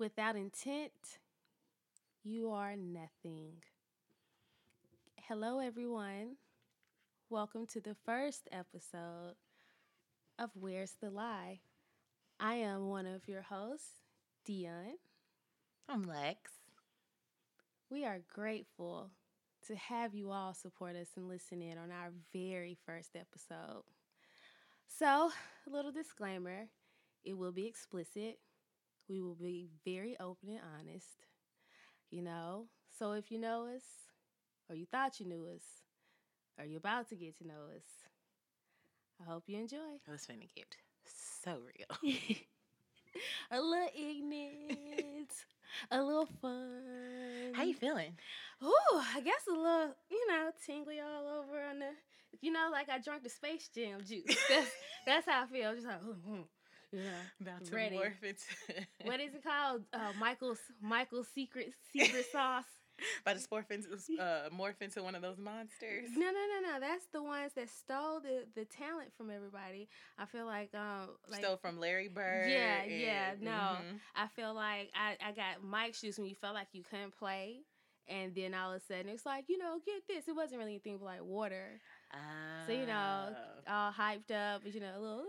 Without intent, you are nothing. Hello, everyone. Welcome to the first episode of Where's the Lie? I am one of your hosts, Dion. I'm Lex. We are grateful to have you all support us and listen in on our very first episode. So, a little disclaimer it will be explicit. We will be very open and honest, you know. So, if you know us, or you thought you knew us, or you're about to get to know us, I hope you enjoy. Oh, I was finna get so real. a little ignorant, a little fun. How you feeling? Ooh, I guess a little, you know, tingly all over on the, you know, like I drank the Space Jam juice. That's that's how I feel. Just like, ooh, ooh, know, About to ready. morph into What is it called? Uh, Michael's Michael's secret secret sauce. about to morph into uh, morph into one of those monsters. No, no, no, no. That's the ones that stole the the talent from everybody. I feel like, um, like Stole from Larry Bird. Yeah, yeah, and- no. mhm. I feel like I, I got Mike's shoes when you felt like you couldn't play. And then all of a sudden it's like, you know, get this. It wasn't really anything but like water. So, you know, Oh. all hyped up, but you know, a little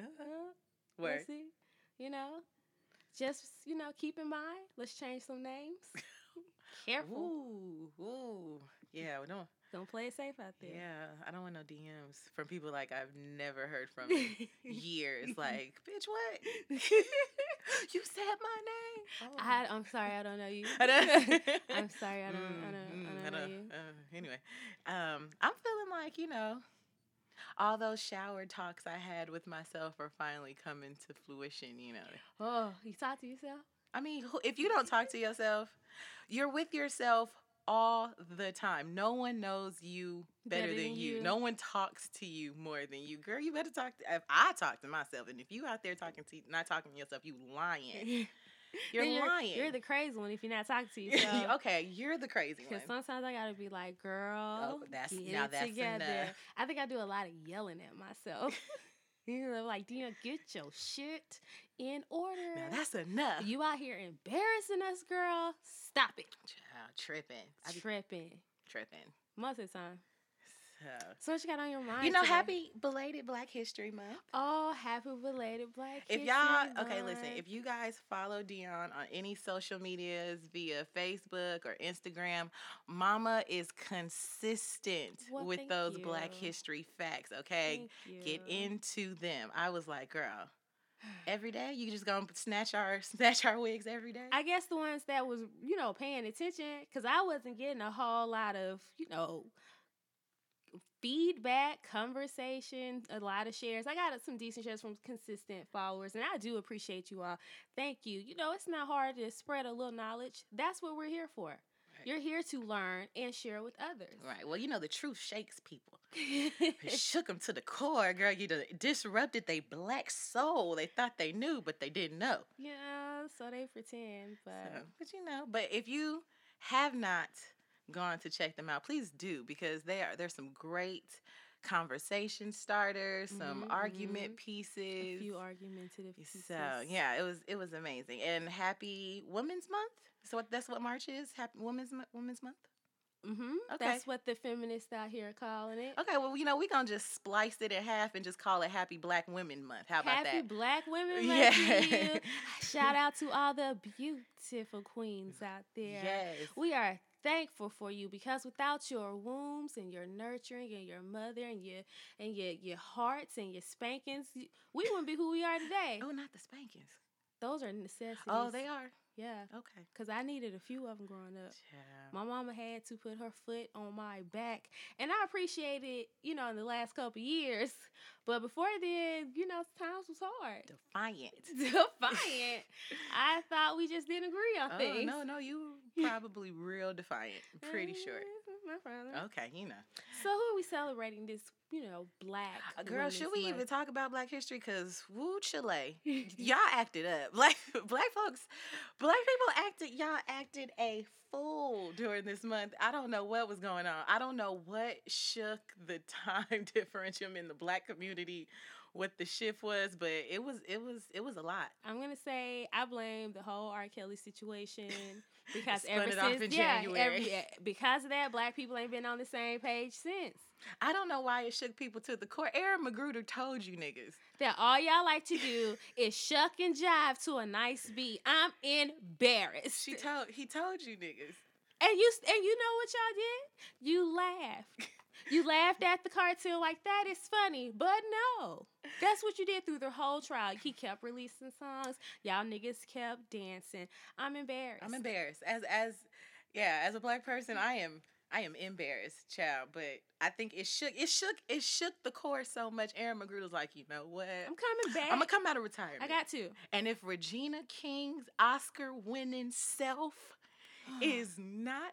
uh, uh, Word. let's see. You know? Just, you know, keep in mind, let's change some names. Careful. Ooh, ooh. Yeah, we don't. Don't play it safe out there. Yeah, I don't want no DMs from people like I've never heard from in years. Like, bitch, what? you said my name. Oh. I, I'm sorry, I don't know you. I don't- I'm sorry, I don't, I Mm, don't, mm, I don't know you. uh, anyway, um, I'm feeling like you know, all those shower talks I had with myself are finally coming to fruition. You know, Oh, you talk to yourself? I mean, if you don't talk to yourself, you're with yourself all the time. No one knows you better, than, you. No one talks to you more than you. Girl, you better talk to if I talk to myself and if you out there talking to not talking to yourself, you lying. You're Then lying. You're the crazy one if you're not talking to yourself. okay, you're the crazy one. Because sometimes I gotta be like, girl, Oh, that's- get now it that's together. enough. I think I do a lot of yelling at myself. you know, like, Dina, get your shit in order. Now that's enough. you out here embarrassing us, girl. Stop it. Child, tripping. I be Tripping. tripping. Most of the time. So, what you got on your mind? you know, today? happy belated Black History Month. Oh, happy belated Black history. Month. If y'all, okay, listen, if you guys follow Dion on any social medias via Facebook or Instagram, Mama is consistent Well, with those Black. History facts, okay? Get into them. I was like, girl, every day you just gonna snatch our snatch our wigs every day. I guess the ones that was, you know, paying attention, because I wasn't getting a whole lot of, you know, feedback, conversation, a lot of shares. I got some decent shares from consistent followers, and I do appreciate you all. Thank you. You know, it's not hard to spread a little knowledge. That's what we're here for. You're here to learn and share with others. Right. Well, you know the truth shakes people. It shook them to the core, girl. You disrupted their black soul. They thought they knew, but they didn't know. yeah, so they pretend, but So, but you know, but if you have not gone to check them out, please do because they are there's some great conversation starters, some Mhm, argument pieces. a few argumentative pieces. So yeah, it was it was amazing. And happy Women's Month. So what that's what March is. Happy Women's Women's Month. Mm-hmm. Okay. That's what the feminists out here are calling it. Okay, well you know we're gonna just splice it in half and just call it Happy Black Women Month. How about Happy that? Happy Black Women Yeah. Month to you. Shout out to all the beautiful queens out there. Yes. We are thankful for you because without your wombs and your nurturing and your mother and your and your your hearts and your spankings, we wouldn't be who we are today. Oh, not the spankings. Those are necessities. Oh, they are. Yeah, Okay. because I needed a few of them growing up. Child. My mama had to put her foot on my back, and I appreciate it, you know, in the last couple years. But before then, you know, times was hard. Defiant. Defiant. I thought we just didn't agree on Oh, things. no, no, you probably real defiant. Pretty sure. Mm, My problem. Okay, you know. So who are we celebrating this, you know, black? Uh, Girl, should we even talk about Black History? Cause woo, Chile, y'all acted up. Black black folks, black people acted. Y'all acted a fool during this month. I don't know what was going on. I don't know what shook the time differential in the black community what the shift was, but it was it was it was a lot. I'm gonna say I blame the whole R. Kelly situation because ever since yeah, every, eh, because of that, black people ain't been on the same page since. I don't know why it shook people to the core. Aaron McGruder told you niggas. That all y'all like to do is shuck and jive to a nice beat. I'm embarrassed. She told he told you niggas. And you and you know what y'all did? You laughed. You laughed at the cartoon like that is funny, but no. That's what you did through the whole trial. He kept releasing songs. Y'all niggas kept dancing. I'm embarrassed. I'm embarrassed. As as yeah, as a black person, I am I am embarrassed, child. But I think it shook it shook it shook the core so much. Aaron McGruder was like, you know what? I'm coming back. I'm gonna come out of retirement. I got to. And if Regina King's Oscar winning self is not,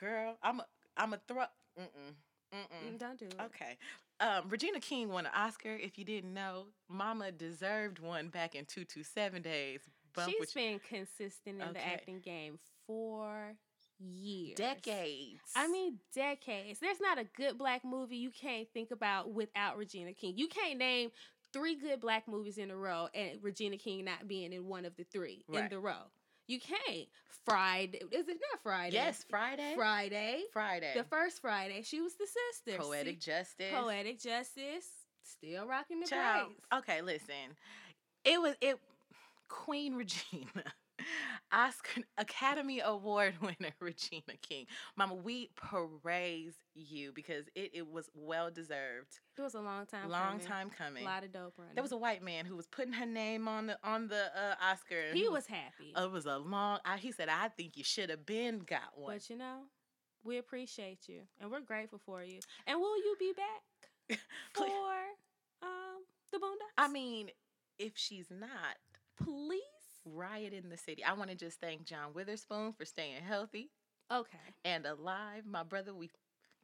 girl, I'm a, I'm a throw. Mm-mm, mm-mm. Mm, Don't do it. Okay. Um, Regina King won an Oscar. If you didn't know, Mama deserved one back in 227 days. Bump She's been consistent in the acting game for years. decades. I mean, decades. There's not a good black movie you can't think about without Regina King. You can't name three good black movies in a row and Regina King not being in one of the three in the row. You can't. Friday. Is it not Friday? yes, Friday. Friday. Friday. The first Friday. She was the sister. Poetic See? Justice. Poetic Justice. Still rocking the Child. praise. Okay, listen. It was it. Queen Regina, Oscar Academy Award winner Regina King. Mama, we praise you because it, it was well deserved. It was a long time. Long coming. time coming. A lot of dope running. There was a white man who was putting her name on the on the uh, Oscar. He was happy. It was a long. I, he said, "I think you should have been got one." But you know, we appreciate you and we're grateful for you. And will you be back for um the Boondocks? I mean, if she's not, please. Riot in the city. I want to just thank John Witherspoon for staying healthy Okay. and alive. My brother, we,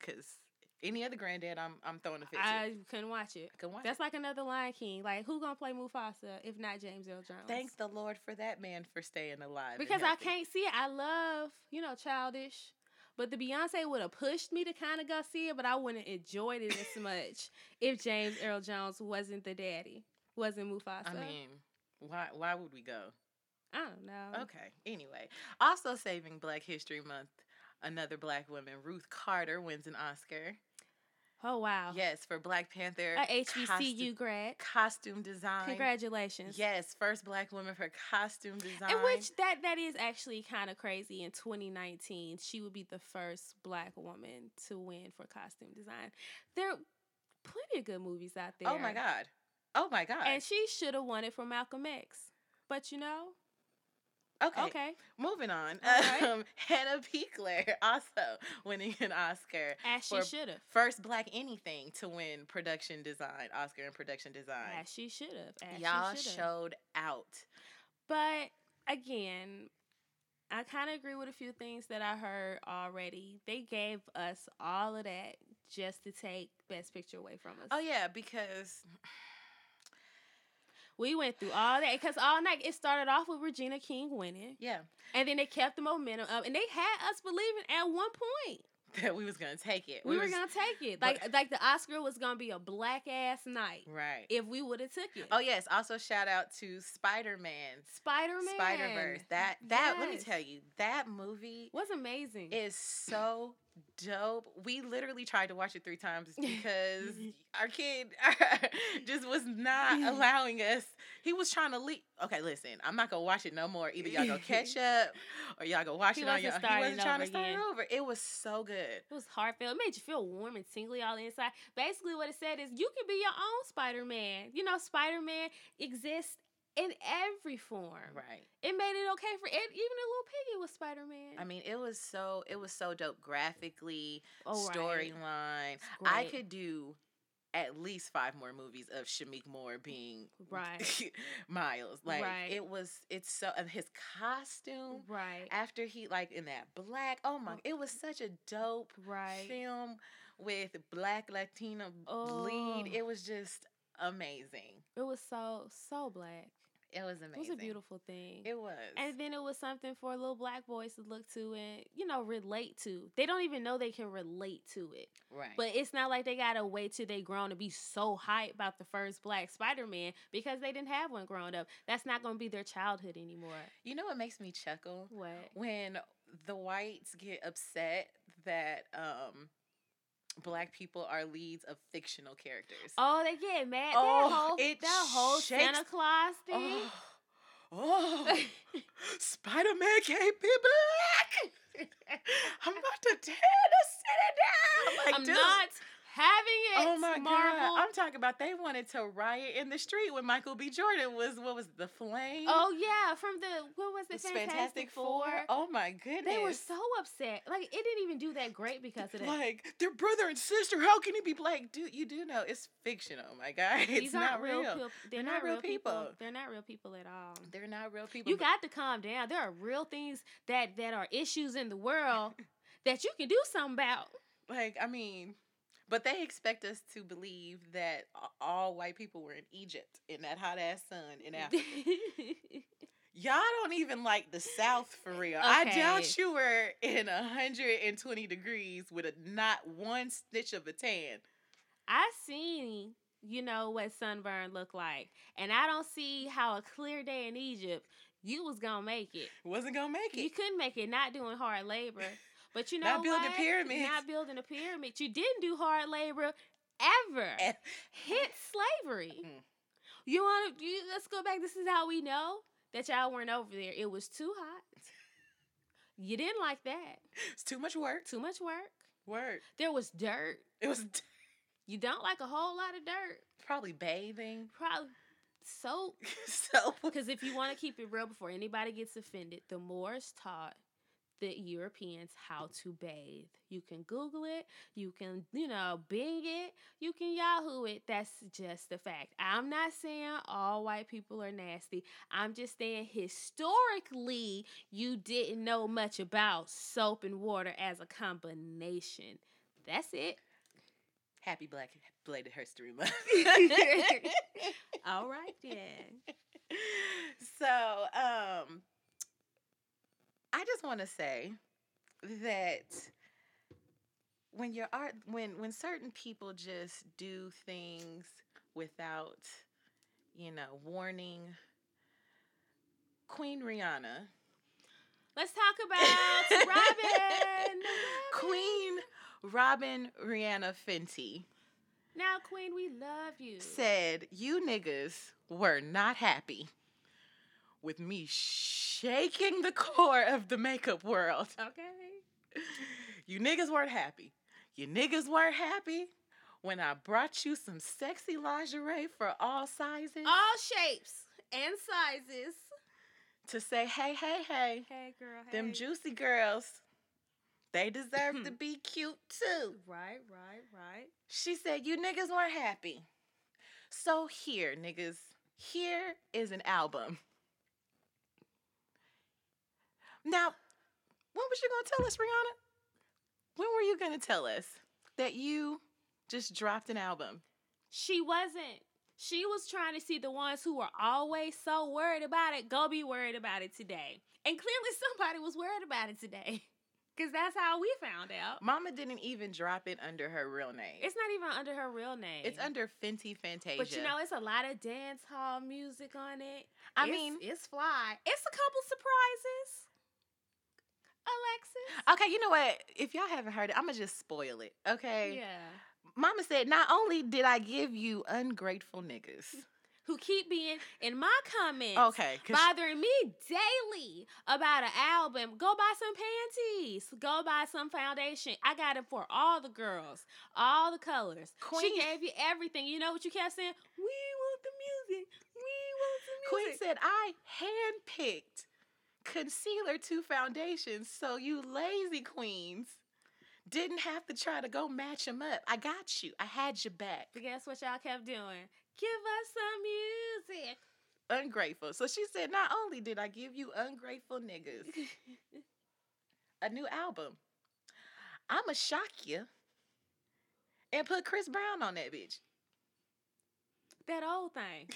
cause any other granddad, I'm I'm throwing a fit. I couldn't watch it. I can watch. That's like another Lion King. Like who gonna play Mufasa if not James Earl Jones? Thank the Lord for that man for staying alive. because I can't see it. I love, you know, childish. But the Beyonce would have pushed me to kind of go see it, but I wouldn't enjoyed it as much if James Earl Jones wasn't the daddy, wasn't Mufasa. I mean, why why would we go? Oh, I don't know. Okay. Anyway, also saving Black History Month, another black woman, Ruth Carter, wins an Oscar. Oh wow. Yes, for Black Panther. A HBCU grad. costume design. Congratulations. Yes, first black woman for costume design. And which that that is actually kind of crazy. In 2019, she would be the first black woman to win for costume design. There are plenty of good movies out there. Oh my god. Oh my god. And she should have won it for Malcolm X. But you know, okay. okay, Moving on. Right. Um, Hannah Beachler also winning an Oscar. as she should have. First black anything to win production design, Oscar in production design. As she should have. Y'all she should have. showed out. But again, I kind of agree with a few things that I heard already. They gave us all of that just to take Best Picture away from us. Oh yeah, because We went through all that because all night it started off with Regina King winning, yeah, and then they kept the momentum up, and they had us believing at one point that we was gonna take it. we, were was- gonna take it. but- Like like the Oscar was gonna be a black ass night right. if we would have took it. Oh yes. Also shout out to Spider Man. Spider Man, Spider Verse. That that let me tell you, that movie was amazing. is so dope. We literally tried to watch it three times because mm-hmm. our kid just was not allowing us. He was trying to leave. Okay, listen, I'm not gonna watch it no more. Either y'all go catch up or y'all go watch He it on your. He wasn't trying to start again. it over. It was so good. It was heartfelt. It made you feel warm and tingly all inside. Basically, what it said is you can be your own Spider Man. You know, Spider Man exists in every form. Right. It made it okay for it. Even a little piggy was Spider Man. I mean, it was so it was so dope graphically, oh, storyline. It's I could do at least five more movies of Shameik Moore being Right. Miles. Like Right. it was it's so and his costume Right. after he like in that black oh my oh. it was such a dope Right. film with black Latina Oh. lead. It was just amazing. It was so so black. It was amazing. It was a beautiful thing. It was. And then it was something for little black boys to look to and, you know, relate to. They don't even know they can relate to it. Right. But it's not like they gotta wait till they grown to be so hyped about the first black Spider Man because they didn't have one growing up. That's not gonna be their childhood anymore. You know what makes me chuckle? What? When the whites get upset that um black people are leads of fictional characters. Oh, they get mad. Oh, that whole, it that whole shakes- Santa Claus thing. Oh, oh. Spider Man can't be black. I'm about to tear the city down. Like, I'm dude. not having it. Oh my Marvel. god! I'm talking about they wanted to riot in the street when Michael B. Jordan was what was it, the flame? Oh yeah, from the what was it? It's Fantastic, Four. Oh my goodness! They were so upset. Like it didn't even do that great because of that. like they're brother and sister. How can he be black? Dude, you do know it's fictional, oh my guy. It's These not aren't real. peop- They're, not, real people. They're not real people at all. They're not real people. You got to calm down. There are real things that that are issues in the world that you can do something about. like I mean, but they expect us to believe that all white people were in Egypt in that hot ass sun in Africa. Y'all don't even like the South for real. I doubt you were in 120 degrees with a not one stitch of a tan. I seen, you know, what sunburn looked like, and I don't see how a clear day in Egypt you was gonna make it. Wasn't gonna make it. You couldn't make it not doing hard labor. But you know Not building pyramids. Not building a pyramid. You didn't do hard labor ever. Hit slavery. Mm. You want to? You, let's go back. This is how we know that y'all weren't over there. It was too hot. You didn't like that. It's too much work. Too much work. Work. There was dirt. It was You don't like a whole lot of dirt. probably bathing. Probably soap. so Because if you want to keep it real before anybody gets offended, the Moors taught the Europeans how to bathe. You can Google it, you can, you know, Bing it, you can Yahoo it. That's just the fact. I'm not saying all white people are nasty. I'm just saying historically, you didn't know much about soap and water as a combination. That's it. happy Black Bladed History Month. All right, then. so, um, I just want to say that when your art, when when certain people just do things without, you know, warning, Queen Rihanna, Let's talk about Robin. Queen Robin Rihanna Fenty Now, Queen, we love you. said, "You niggas were not happy." With me shaking the core of the makeup world. Okay. You niggas weren't happy. You niggas weren't happy when I brought you some sexy lingerie for all sizes All shapes and sizes. to say, hey, hey, hey, Hey, girl. Hey. them juicy girls, they deserve to be cute too. Right, right, right. She said, you niggas weren't happy. So here, niggas, here is an album. Now, when was you gonna tell us, Rihanna? When were you gonna tell us that you just dropped an album? She wasn't. She was trying to see the ones who were always so worried about it go be worried about it today. And clearly somebody was worried about it today. Because that's how we found out. Mama didn't even drop it under her real name. It's not even under her real name. It's under Fenty Fantasia. But you know, it's a lot of dance hall music on it. I It's- mean, it's fly. It's a couple surprises. Alexis. okay, you know what? If y'all haven't heard it, I'm gonna just spoil it. Okay. Yeah. Mama said, not only did I give you ungrateful niggas. Who keep being in my comments. okay, Bothering me daily about an album. Go buy some panties. Go buy some foundation. I got it for all the girls, all the colors. Queen- She gave you everything. You know what you kept saying? We want the music. We want the music. Queen said, I handpicked concealer to foundation so you lazy queens didn't have to try to go match them up. I got you. I had your back. But guess what y'all kept doing? Give us some music. Ungrateful. So she said, not only did I give you ungrateful niggas a new album, I'ma shock you and put Chris Brown on that bitch. that old thing.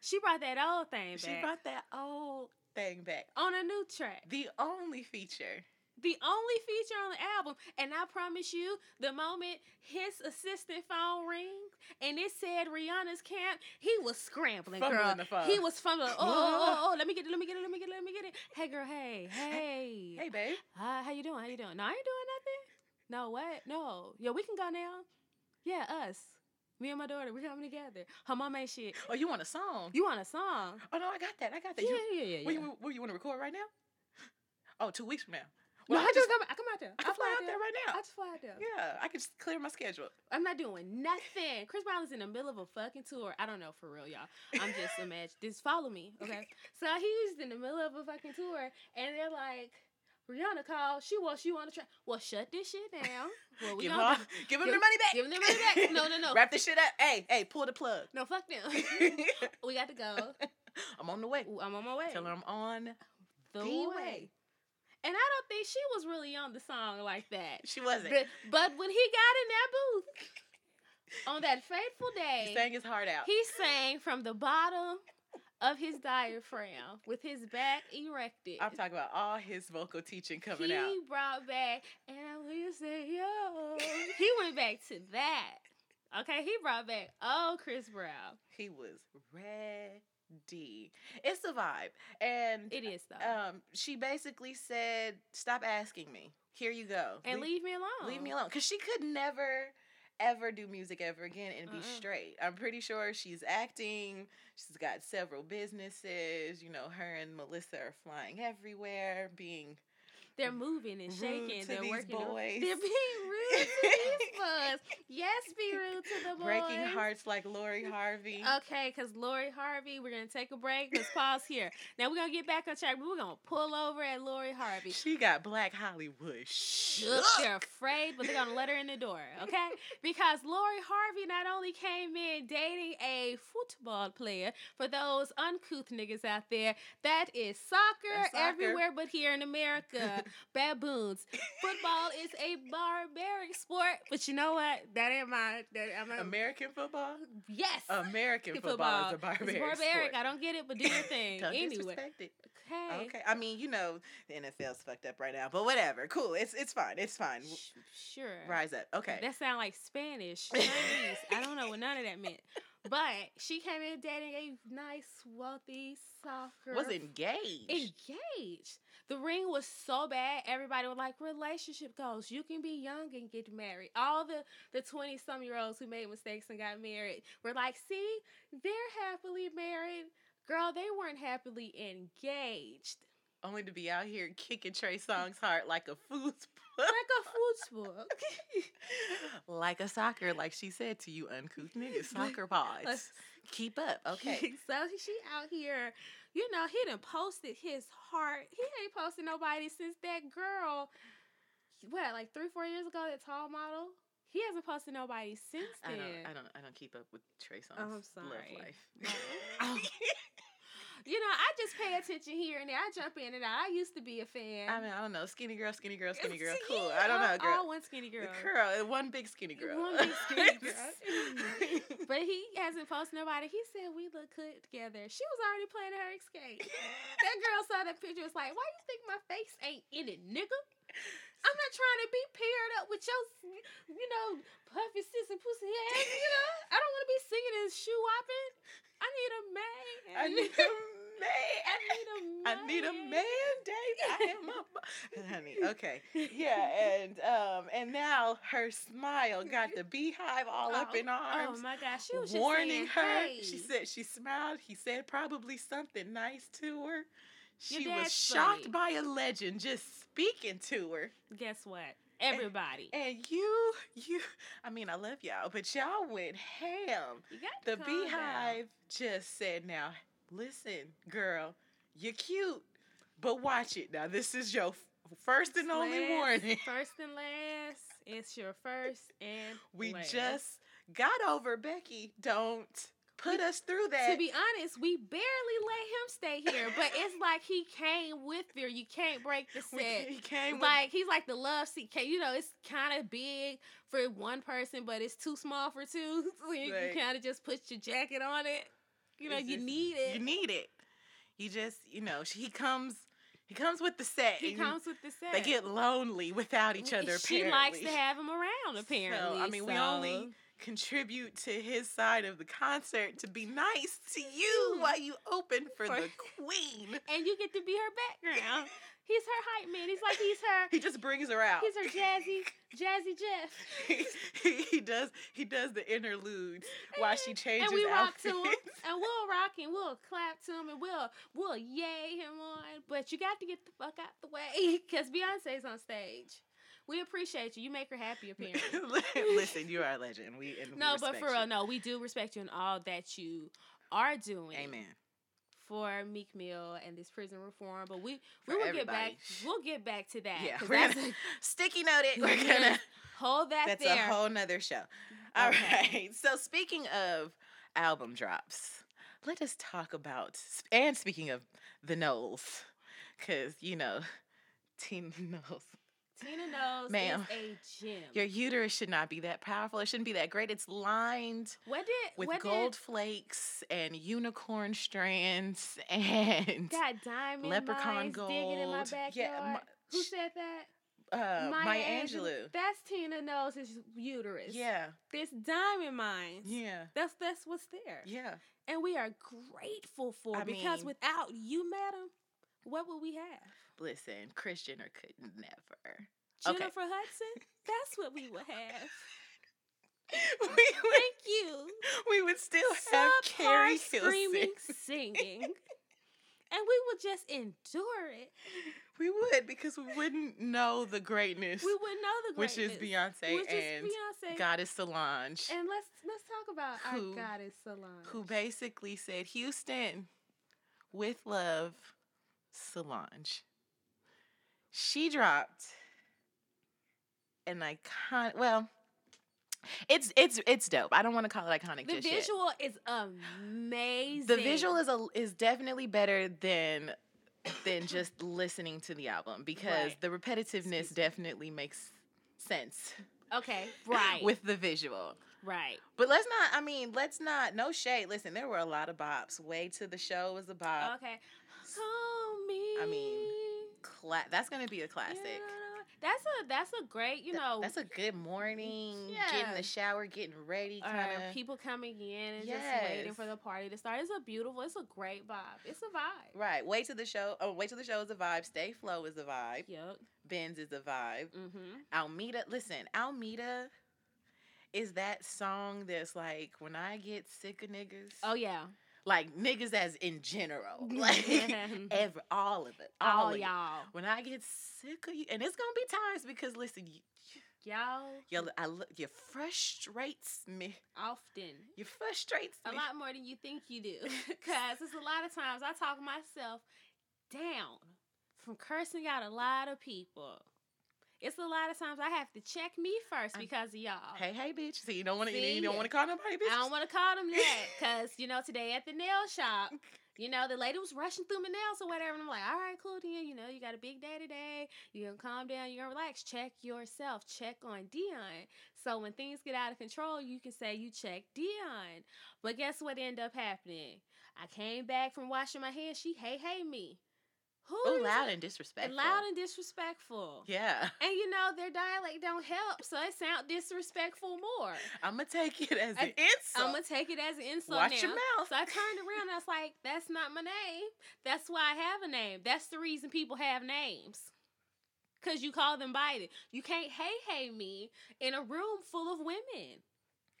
She brought that old thing back. She brought that old thing back on a new track. The only feature the only feature on the album. And I promise you, the moment his assistant phone rings and it said Rihanna's camp, he was scrambling, fumbling girl. He was fumbling. Oh, oh, oh, oh, oh let me get it, let me get it, let me get it, let me get it. Hey, girl, hey, hey. Hey, babe. Hi, how you doing? How you doing? No, I ain't doing nothing. No, what? No. Yo, we can go now. Yeah, us. Me and my daughter, we're coming together. Her mom ain't shit. Oh, you want a song? You want a song? Oh no, I got that. I got that. Yeah, you, yeah, yeah. yeah. Where, you, where you want to record right now? Oh, two weeks from now. Well, no, I, I just come. I come out there. I can fly out there. there right now. I just fly out there. Yeah, I can just clear my schedule. I'm not doing nothing. Chris Brown is in the middle of a fucking tour. I don't know for real, y'all. I'm just imagine. Just follow me, okay? So he was in the middle of a fucking tour, and they're like. Rihanna called. She wants you on the track. Well, shut this shit down. Well, we give, her, give them their money back. Give them their money back. No, no, no. Wrap this shit up. Hey, hey, pull the plug. No, fuck them. we got to go. I'm on the way. I'm on my way. Tell her I'm on the, the way. way. And I don't think she was really on the song like that. She wasn't. But, but when he got in that booth on that fateful day, he sang his heart out. He sang from the bottom of his diaphragm with his back erected. I'm talking about all his vocal teaching coming he out. He brought back, and I will say, yo. he went back to that. Okay, he brought back oh Chris Brown. He was ready. It's the vibe. And it is though. Um, she basically said, Stop asking me. Here you go. And leave, leave me alone. Leave me alone. Because she could never ever do music ever again and be uh-uh. straight. I'm pretty sure she's acting. She's got several businesses. You know, her and Melissa are flying everywhere, being they're moving and shaking. They're working. Boys. They're being rude to these boys. Yes, be rude to the boys. Breaking hearts like Lori Harvey. Okay, because Lori Harvey, we're gonna take a break. Let's pause here. Now we're gonna get back on track. We're gonna pull over at Lori Harvey. She got Black Hollywood. Shook. They're afraid, but they're gonna let her in the door. Okay, because Lori Harvey not only came in dating a football player for those uncouth niggas out there. That is soccer, soccer. everywhere but here in America baboons. Football is a barbaric sport, but you know what? That ain't my. That, I'm not, American football. Yes, American football, football is a barbaric. It's barbaric. Sport. I don't get it, but do your thing. don't anyway. it. Okay. Okay. I mean, you know, the NFL's fucked up right now, but whatever. Cool. It's it's fine. It's fine. Sure. Rise up. Okay. That sound like Spanish. Chinese. I don't know what none of that meant. But she came in dating a nice, wealthy soccer. Was engaged. Engaged. The ring was so bad. Everybody was like, relationship goals. You can be young and get married. All the the twenty some year olds who made mistakes and got married were like, see, they're happily married. Girl, they weren't happily engaged. Only to be out here kicking Trey Songz heart like a food like a football. like a soccer, like she said to you uncouth niggas, soccer pods. Keep up, okay. so she out here, you know, he done posted his heart. He ain't posted nobody since that girl, what, like three, four years ago, that tall model? He hasn't posted nobody since then. I don't, I don't, I don't keep up with Trey Songz' oh, I'm sorry. love life. oh you know, I just pay attention here and there. I jump in and out. I used to be a fan. I mean, I don't know. Skinny girl, skinny girl, skinny girl. Cool. I don't know, girl. All one skinny girl. Girl, uh, one big skinny girl. One big skinny girl. but he hasn't posted nobody. He said we look good together. She was already playing her escape. that girl saw that picture. Was like, why you think my face ain't in it, nigga? I'm not trying to be paired up with your, you know, puffy sis and pussy ass. You know, I don't want to be singing and shoe whopping. I need a man. I need a man. I need a man. I need a man, Dave. I am a honey. Okay. Yeah, and um and now her smile got the BeyHive all oh, up in arms. Oh my gosh. She was warning saying, her. Hey. She said she smiled. He said probably something nice to her. She was shocked funny. by a legend just speaking to her. Guess what? Everybody. And, and, you, you, I mean, I love y'all, but y'all went ham. the BeyHive down. just said, now, listen, girl, you're cute, but watch it. Now, this is your first and only warning. First and last. It's your first and We last. just got over Becky. Don't put us through that. To be honest, we barely let him stay here, but it's like he came with her. You can't break the set. He came like he's like the love seat. You know, it's kind of big for one person, but it's too small for two. So you, like, you kind of just put your jacket on it. You know, It's you just- need it. You need it. You just, you know, she- he comes. He comes with the set. he comes with the set. They get lonely without each other. She apparently. likes to have him around, apparently. So, I mean, we only contribute to his side of the concert to be nice to you while you open for, For- the queen. and you get to be her background. He's her hype man. He's like he's her. He just brings her out. He's her jazzy, jazzy Jeff. he, he does he does the interludes while she changes and we rock to him, and we'll rock and we'll clap to him, and we'll we'll yay him on. But you got to get the fuck out the way because Beyonce's on stage. We appreciate you. You make her happy, apparently. Listen, you are a legend. We no, but for real, no, we do respect you and all that you are doing. Amen. For Meek Mill and this prison reform, but we we will get back. We'll get back to that. Yeah, we're gonna a- sticky note it. We're gonna hold that That's there. a whole nother show. Mm-hmm. All right. Okay. So speaking of album drops, let us talk about and speaking of the Knowles, because you know, Tina Knowles. Tina Knowles Ma'am, is a gem. Your uterus should not be that powerful. It shouldn't be that great. It's lined did with gold Did, flakes and unicorn strands and got diamond leprechaun digging in my gold. backyard. Yeah, Who said that? uh, Maya Angelou. Angelou. That's Tina Knowles his uterus. Yeah, This diamond mines. yeah, That's that's what's there. yeah. And we are grateful for I it because mean- without you, madam, what would we have? Listen, Kris Jenner could never. Okay. Jennifer Hudson? That's what we would have. we would, Thank you. we would still have Carrie screaming, singing. And we would just endure it. We would because we wouldn't know the greatness, We wouldn't know the which is Beyonce Which is and Beyonce. Goddess Solange, And let's let's talk about Who- our goddess Solange. who basically said, "Houston, with love, Solange." She dropped an icon. Well, it's it's it's dope. I don't want to call it iconic the just yet. visual is amazing. The visual is a is definitely better than than just listening to the album because Right. the repetitiveness definitely makes sense okay, right, with the visual. right. But let's not. I mean, let's not. No shade. Listen, there were a lot of bops. Way to the show was a bop. Okay, call me. I mean, Cla- that's gonna be a classic. that's a that's a great you know. that's a good morning. Get in the shower, getting ready, kind of. people coming in and just waiting for the party to start. It's a beautiful. It's a great vibe. It's a vibe. Right. Wait to the show. Oh, wait till the show is a vibe. Stay Flo is a vibe. Yep. Binz is a vibe. Mm-hmm. Almeda, listen, Almeda is that song that's like when I get sick of niggas. Oh yeah. Like niggas as in general. Like every all of it. All, All of y'all. When I get sick of you, and it's gonna be times because listen, you, Y'all you, I, lo- you frustrates me. often. You frustrates me. A lot more than you think you do. Because it's a lot of times I talk myself down from cursing out a lot of people. It's a lot of times I have to check me first because of y'all. Hey, hey, bitch. See, you don't want to. You don't want to call nobody bitch. I don't want to call them that because, you know, today at the nail shop, you know, the lady was rushing through my nails or whatever. And I'm like, all right, cool, then. You know, you got a big day today. You're going to calm down. You're going to relax. Check yourself. Check on Dion. So when things get out of control, you can say you checked Dion. But guess what ended up happening? I came back from washing my hands. She hey, hey me. Who Oh, loud and disrespectful. loud and disrespectful. Yeah, And you know, their dialect don't help. So it sound disrespectful more. I'm gonna take it as I- an insult. I'm gonna take it as an insult Watch now. your mouth. So I turned around and I was like, "That's not my name. That's why I have a name. That's the reason people have names." Cause you call them by it. You can't hey hey me in a room full of women.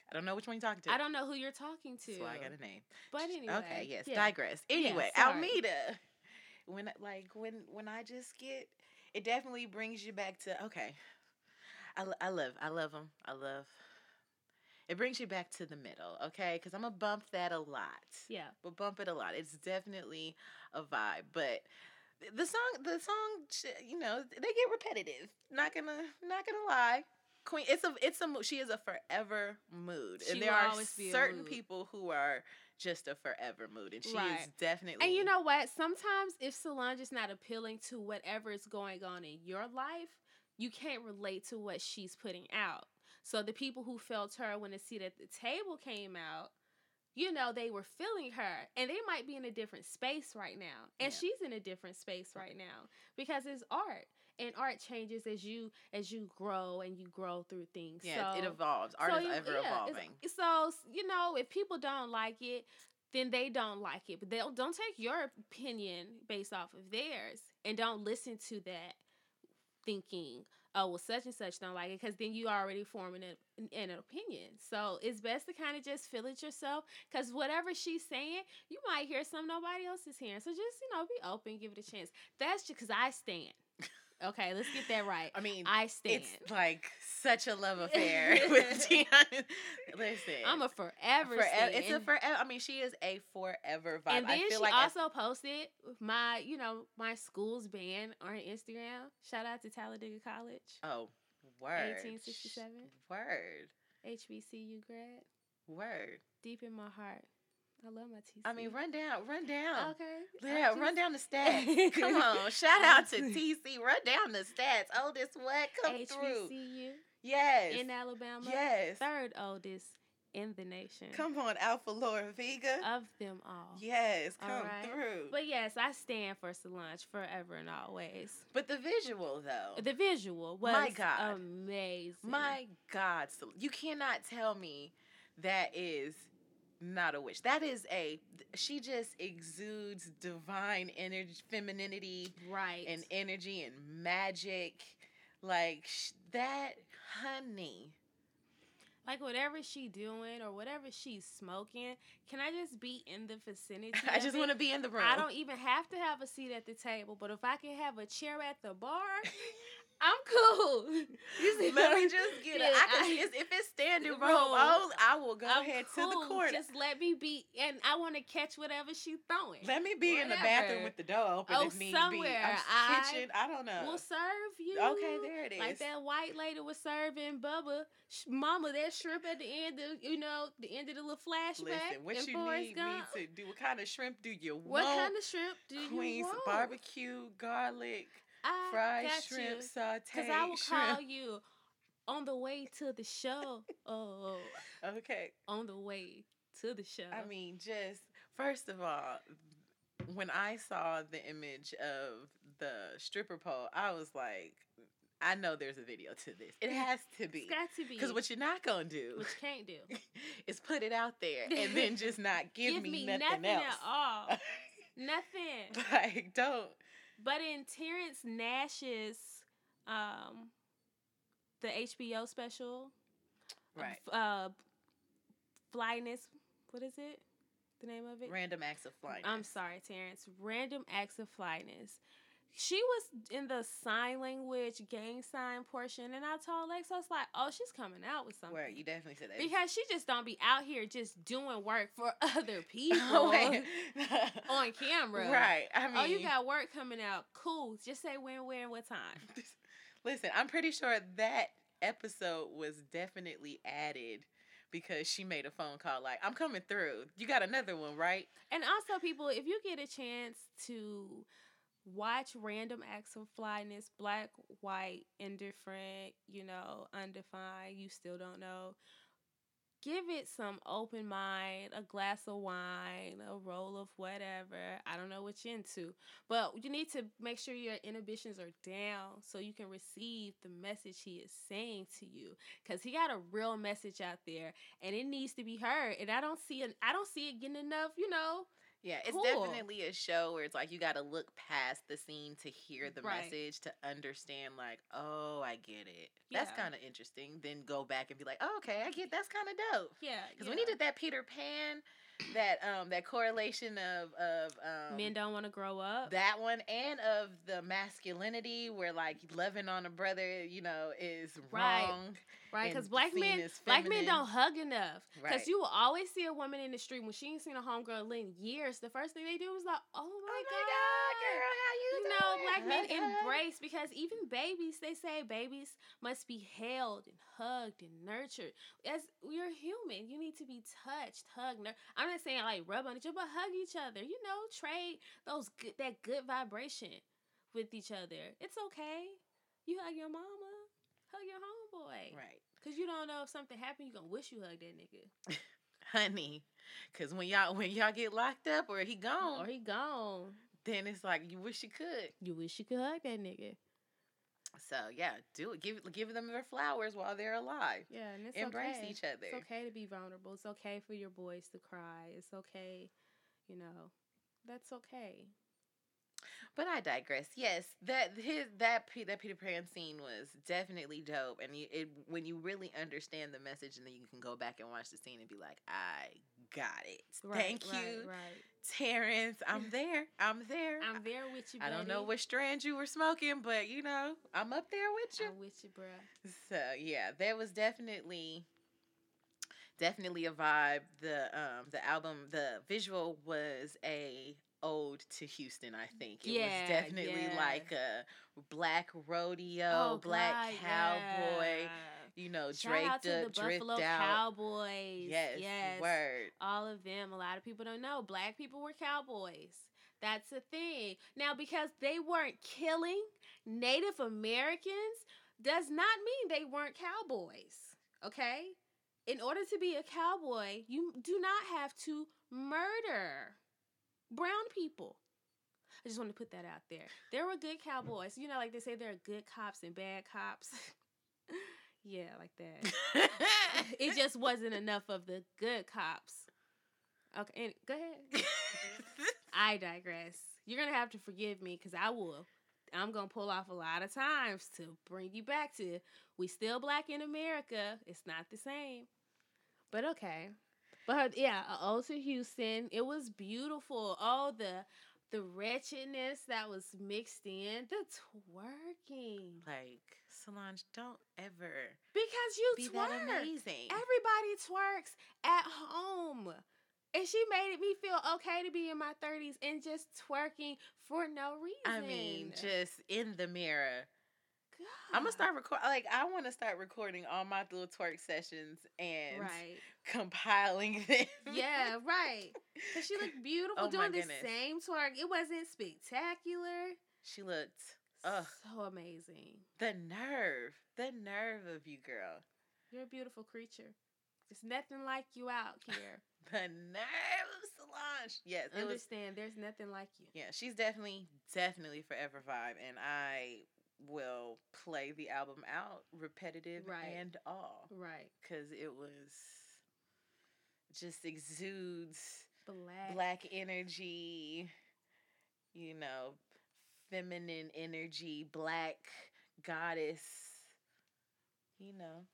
I don't know which one you're talking to. I don't know who you're talking to. So I got a name. But anyway. Okay, yes. yeah. Digress. Anyway, sorry. Almeda. When like when when I just get it definitely brings you back to okay. I, I love I love them. I love it brings you back to the middle, okay? Because I'm gonna bump that a lot. Yeah. But bump it a lot. It's definitely a vibe. But the song, the song, you know, they get repetitive. Not gonna, not gonna lie. Queen, it's a, it's a, she is a forever mood, She and there are always be a certain people who are just a forever mood, and she is definitely. And you know what? Sometimes if Solange is not appealing to whatever is going on in your life, you can't relate to what she's putting out. So the people who felt her when the seat at the table came out, you know, they were feeling her and they might be in a different space right now. And yeah. she's in a different space right now because it's art. And art changes as you as you grow and you grow through things. Yeah, so, it evolves. Art so is ever yeah, evolving. So you know, if people don't like it, then they don't like it. But they'll don't take your opinion based off of theirs and don't listen to that thinking oh well such and such don't like it because then you already forming an, an opinion so it's best to kind of just feel it yourself because whatever she's saying you might hear some nobody else is hearing so just you know be open give it a chance that's just because i stand Okay, let's get that right. I mean, I stand. It's like such a love affair with Tiana. Listen, I'm a forever. forever it's a forever. I mean, she is a forever vibe. And then she like also posted my, you know, my school's band on Instagram. Shout out to Talladega College. Oh, word. 1867. Word. HBCU grad. Word. Deep in my heart. I love my TC. I mean, run down, run down. Okay. Yeah, just... run down the stats. Come on, shout out to TC. Run down the stats. Oldest what? Come HBCU through. Yes. In Alabama. Yes. Third oldest in the nation. Come on, Alpha Laura Vega. Of them all. Yes, come right? through. But yes, I stand for Solange forever and always. But the visual though. The visual was My God. amazing. My God. You cannot tell me that is not a witch. That is a she just exudes divine energy, femininity, right, and energy and magic. Like sh- that, honey. Like whatever she doing or whatever she's smoking, can I just be in the vicinity? I just want to be in the room. I don't even have to have a seat at the table, but if I can have a chair at the bar, I'm cool. let me just get yeah, it. I can, I, if it's standing room, I, I will go I'm ahead cool. to the corner. Just let me be, and I want to catch whatever she's throwing. Let me be Whatever. in the bathroom with the door open oh, if need somewhere. be. I'm I kitchen. I don't know. We'll serve you. Okay, there it is. Like that white lady was serving Bubba, Mama, that shrimp at the end of you know the end of the little flashback. Listen, what you need Gump. me to do? What kind of shrimp do you want? What kind of shrimp do Queen's you want? Queen's barbecue, garlic. I fried shrimp, saute Because I will shrimp. call you on the way to the show. Oh, okay. On the way to the show. I mean, just first of all, when I saw the image of the stripper pole, I was like, I know there's a video to this. It has to be. It's got to be. Because what you're not gonna do, what you can't do, is put it out there and then just not give, give me, me, nothing, nothing else. at all. nothing. Like don't. But in Terence Nance's um the HBO special, right? Uh, flyness. What is it? The name of it? Random acts of flyness. I'm sorry, Terrence. Random acts of flyness she was in the sign language gang sign portion, and I told Lex, I was like, "Oh, she's coming out with something." Where you definitely said that because she just don't be out here just doing work for other people on camera, right? I mean, oh, you got work coming out, cool. Just say when, where, and what time. Listen, I'm pretty sure that episode was definitely added because she made a phone call like, "I'm coming through. You got another one, right?" And also, people, if you get a chance to watch random acts of flyness, black, white, indifferent, you know, undefined, you still don't know. Give it some open mind, a glass of wine, a roll of whatever. I don't know what you're into. But you need to make sure your inhibitions are down so you can receive the message he is saying to you. Cause he got a real message out there and it needs to be heard. And I don't see it I don't see it getting enough, you know, yeah, it's cool. definitely a show where it's like you got to look past the scene to hear the right. message to understand. Like, oh, I get it. Yeah. That's kind of interesting. Then go back and be like, oh, okay, I get. That's kind of dope. Yeah, because yeah. when he did that Peter Pan, that um that correlation of of um men don't want to grow up. That one and of the masculinity where like loving on a brother, you know, is right. wrong. Right, because black men, black men don't hug enough. Because right. you will always see a woman in the street when she ain't seen a homegirl in years. The first thing they do is like, "Oh, oh my, oh my god. god, girl, how you?" You know, black men embrace because even babies, they say babies must be held and hugged and nurtured. As we're human, you need to be touched, hugged. Nur- I'm not saying like rub on each other, but hug each other. You know, trade those good, that good vibration with each other. It's okay. You hug your mama, hug your homeboy. Right. Cause you don't know if something happened, you gonna wish you hugged that nigga. honey. Cause when y'all when y'all get locked up or he gone, or he gone, then it's like you wish you could. You wish you could hug that nigga. So yeah, do it. Give give them their flowers while they're alive. Yeah, and it's embrace okay. each other. It's okay to be vulnerable. It's okay for your boys to cry. It's okay, you know, that's okay. But I digress. Yes, that his that that Peter Pan scene was definitely dope, and you, it when you really understand the message, and then you can go back and watch the scene and be like, I got it. Right, Thank right, you, Right. Terence. I'm there. I'm there. I'm there with you. I don't know buddy. what strand you were smoking, but you know, I'm up there with you. I'm with you, bro. So yeah, there was definitely definitely a vibe. The um the album, the visual was a ode to Houston, I think. It Yeah, was definitely yeah. like a black rodeo, oh, black God, cowboy, yeah. you know, Shout draped out to up, the Buffalo. Cowboys. Yes, yes. word. All of them. A lot of people don't know. Black people were cowboys. That's the thing. Now, because they weren't killing Native Americans, does not mean they weren't cowboys. Okay? In order to be a cowboy, you do not have to murder brown people. I just want to put that out there. There were good cowboys. You know, like they say there are good cops and bad cops. yeah, like that. it just wasn't enough of the good cops. Okay, and, go ahead. I digress. You're gonna have to forgive me because I will. I'm gonna pull off a lot of times to bring you back to we still black in America. It's not the same, but okay. But yeah, a ode to Houston. It was beautiful. All the the wretchedness that was mixed in, the twerking. like Solange, don't ever Because you be twerk. that amazing. Everybody twerks at home. And she made it me feel okay to be in my 30s and just twerking for no reason. I mean, just in the mirror. God. I'm gonna start record. Like I want to start recording all my little twerk sessions and Right. compiling them. Yeah, right. Because she looked beautiful Oh doing the same twerk. It wasn't spectacular. She looked. Ugh. So amazing. The nerve, the nerve of you, girl. You're a beautiful creature. There's nothing like you out here. The nerve of Solange. Yes, it was. Understand, there's nothing like you. Yeah, she's definitely, definitely forever vibe, and I will play the album out, repetitive Right. and all, Right. because it was just exudes Black. black energy, you know, feminine energy, black goddess. You know,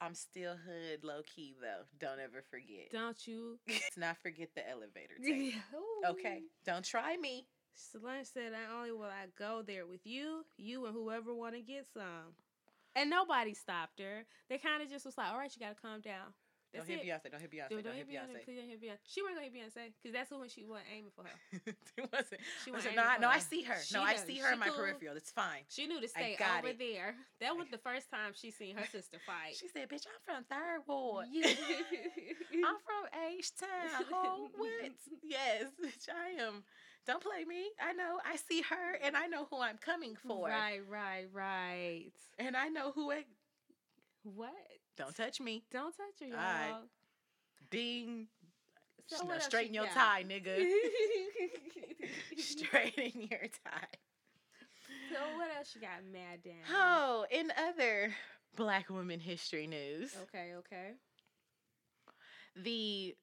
I'm still hood low key though. Don't ever forget. Don't you? Let's not forget the elevator tape. Okay, don't try me. Solange said, "Not only will I go there with you, you and whoever want to get some." And nobody stopped her. They kind of just was like, "All right, you got to calm down." Don't That's hit it. Beyonce. Don't hit Beyonce. Don't, Don't, hit hit Beyonce. Beyonce. Please don't hit Beyonce. She wasn't gonna hit Beyonce because that's who she wasn't aiming for her. it wasn't. She wasn't no, I, no, I see her. She no, I see her in my cool. peripheral. It's fine. She knew to I stay got over it. there. That was the first time she seen her sister fight. She said, "Bitch, I'm from Third Ward. Yeah. I'm from H Town. Oh, what? Yes, bitch, I am. Don't play me. I know. I see her, and I know who I'm coming for, Right, right, right. and I know who. It, What? don't touch me. Don't touch her, y'all. Alright. Ding. So else straighten your got? tie, nigga. Straighten your tie. So what else you got mad down? Oh, in other Black women history news, Okay, okay. the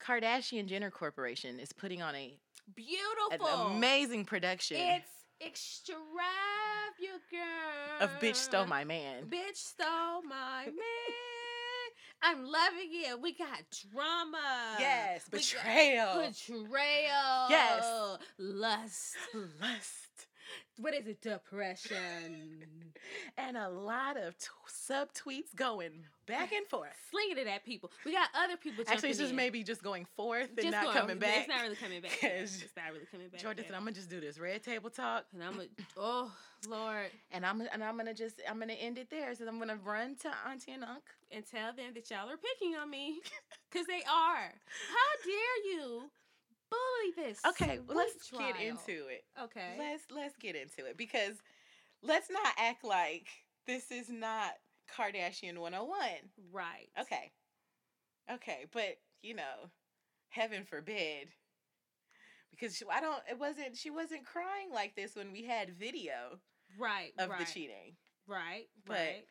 Kardashian Jenner Corporation is putting on a an Beautiful. amazing production It's extravagant. of "Bitch Stole My Man." Bitch stole my man. I'm loving it. We got drama. Yes, betrayal, Betrayal. Yes. Lust. lust, What is it? Depression. and a lot of t- subtweets going back and forth. Slinging it at people. We got other people. Actually, it's just in. maybe just going forth and Just not going- coming back. It's not really coming back. It's not really coming back. Jordyn said, "I'm gonna just do this red table talk, And I'm a, oh Lord, and I'm and I'm gonna just I'm gonna end it there. So I'm gonna run to Auntie and Unc. and tell them that y'all are picking on me, cause they are. How dare you bully this? Okay, well, let's sweet get into it. Okay. Let's let's get into it because let's not act like this is not Kardashian 101. right. Okay. Okay, but you know, heaven forbid. Because she, I don't, it wasn't, she wasn't crying like this when we had video right of right, the cheating. Right, But- right.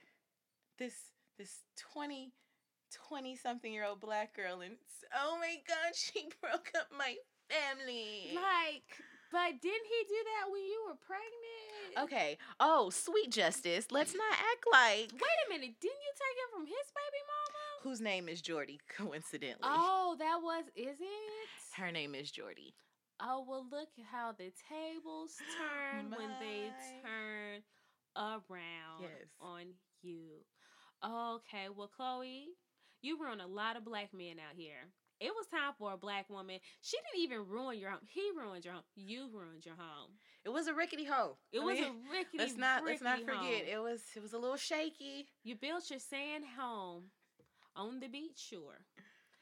This, this 20, 20 something year old black girl, and oh my God, she broke up my family. Like, but didn't he do that when you were pregnant? Okay. Oh, sweet justice. Let's not act like. Wait a minute. Didn't you take him from his baby mama? Whose name is Jordy, coincidentally. Oh, that was. Is it? Her name is Jordy. Oh well, look how the tables turn when they turn around Yes. on you. Okay, well, Khloe, you ruined a lot of black men out here. It was time for a black woman. She didn't even ruin your home. He ruined your home. You ruined your home. It was a rickety hoe. It I was mean, a rickety. Let's not let's not forget. home. It was it was a little shaky. You built your sand home on the beach shore.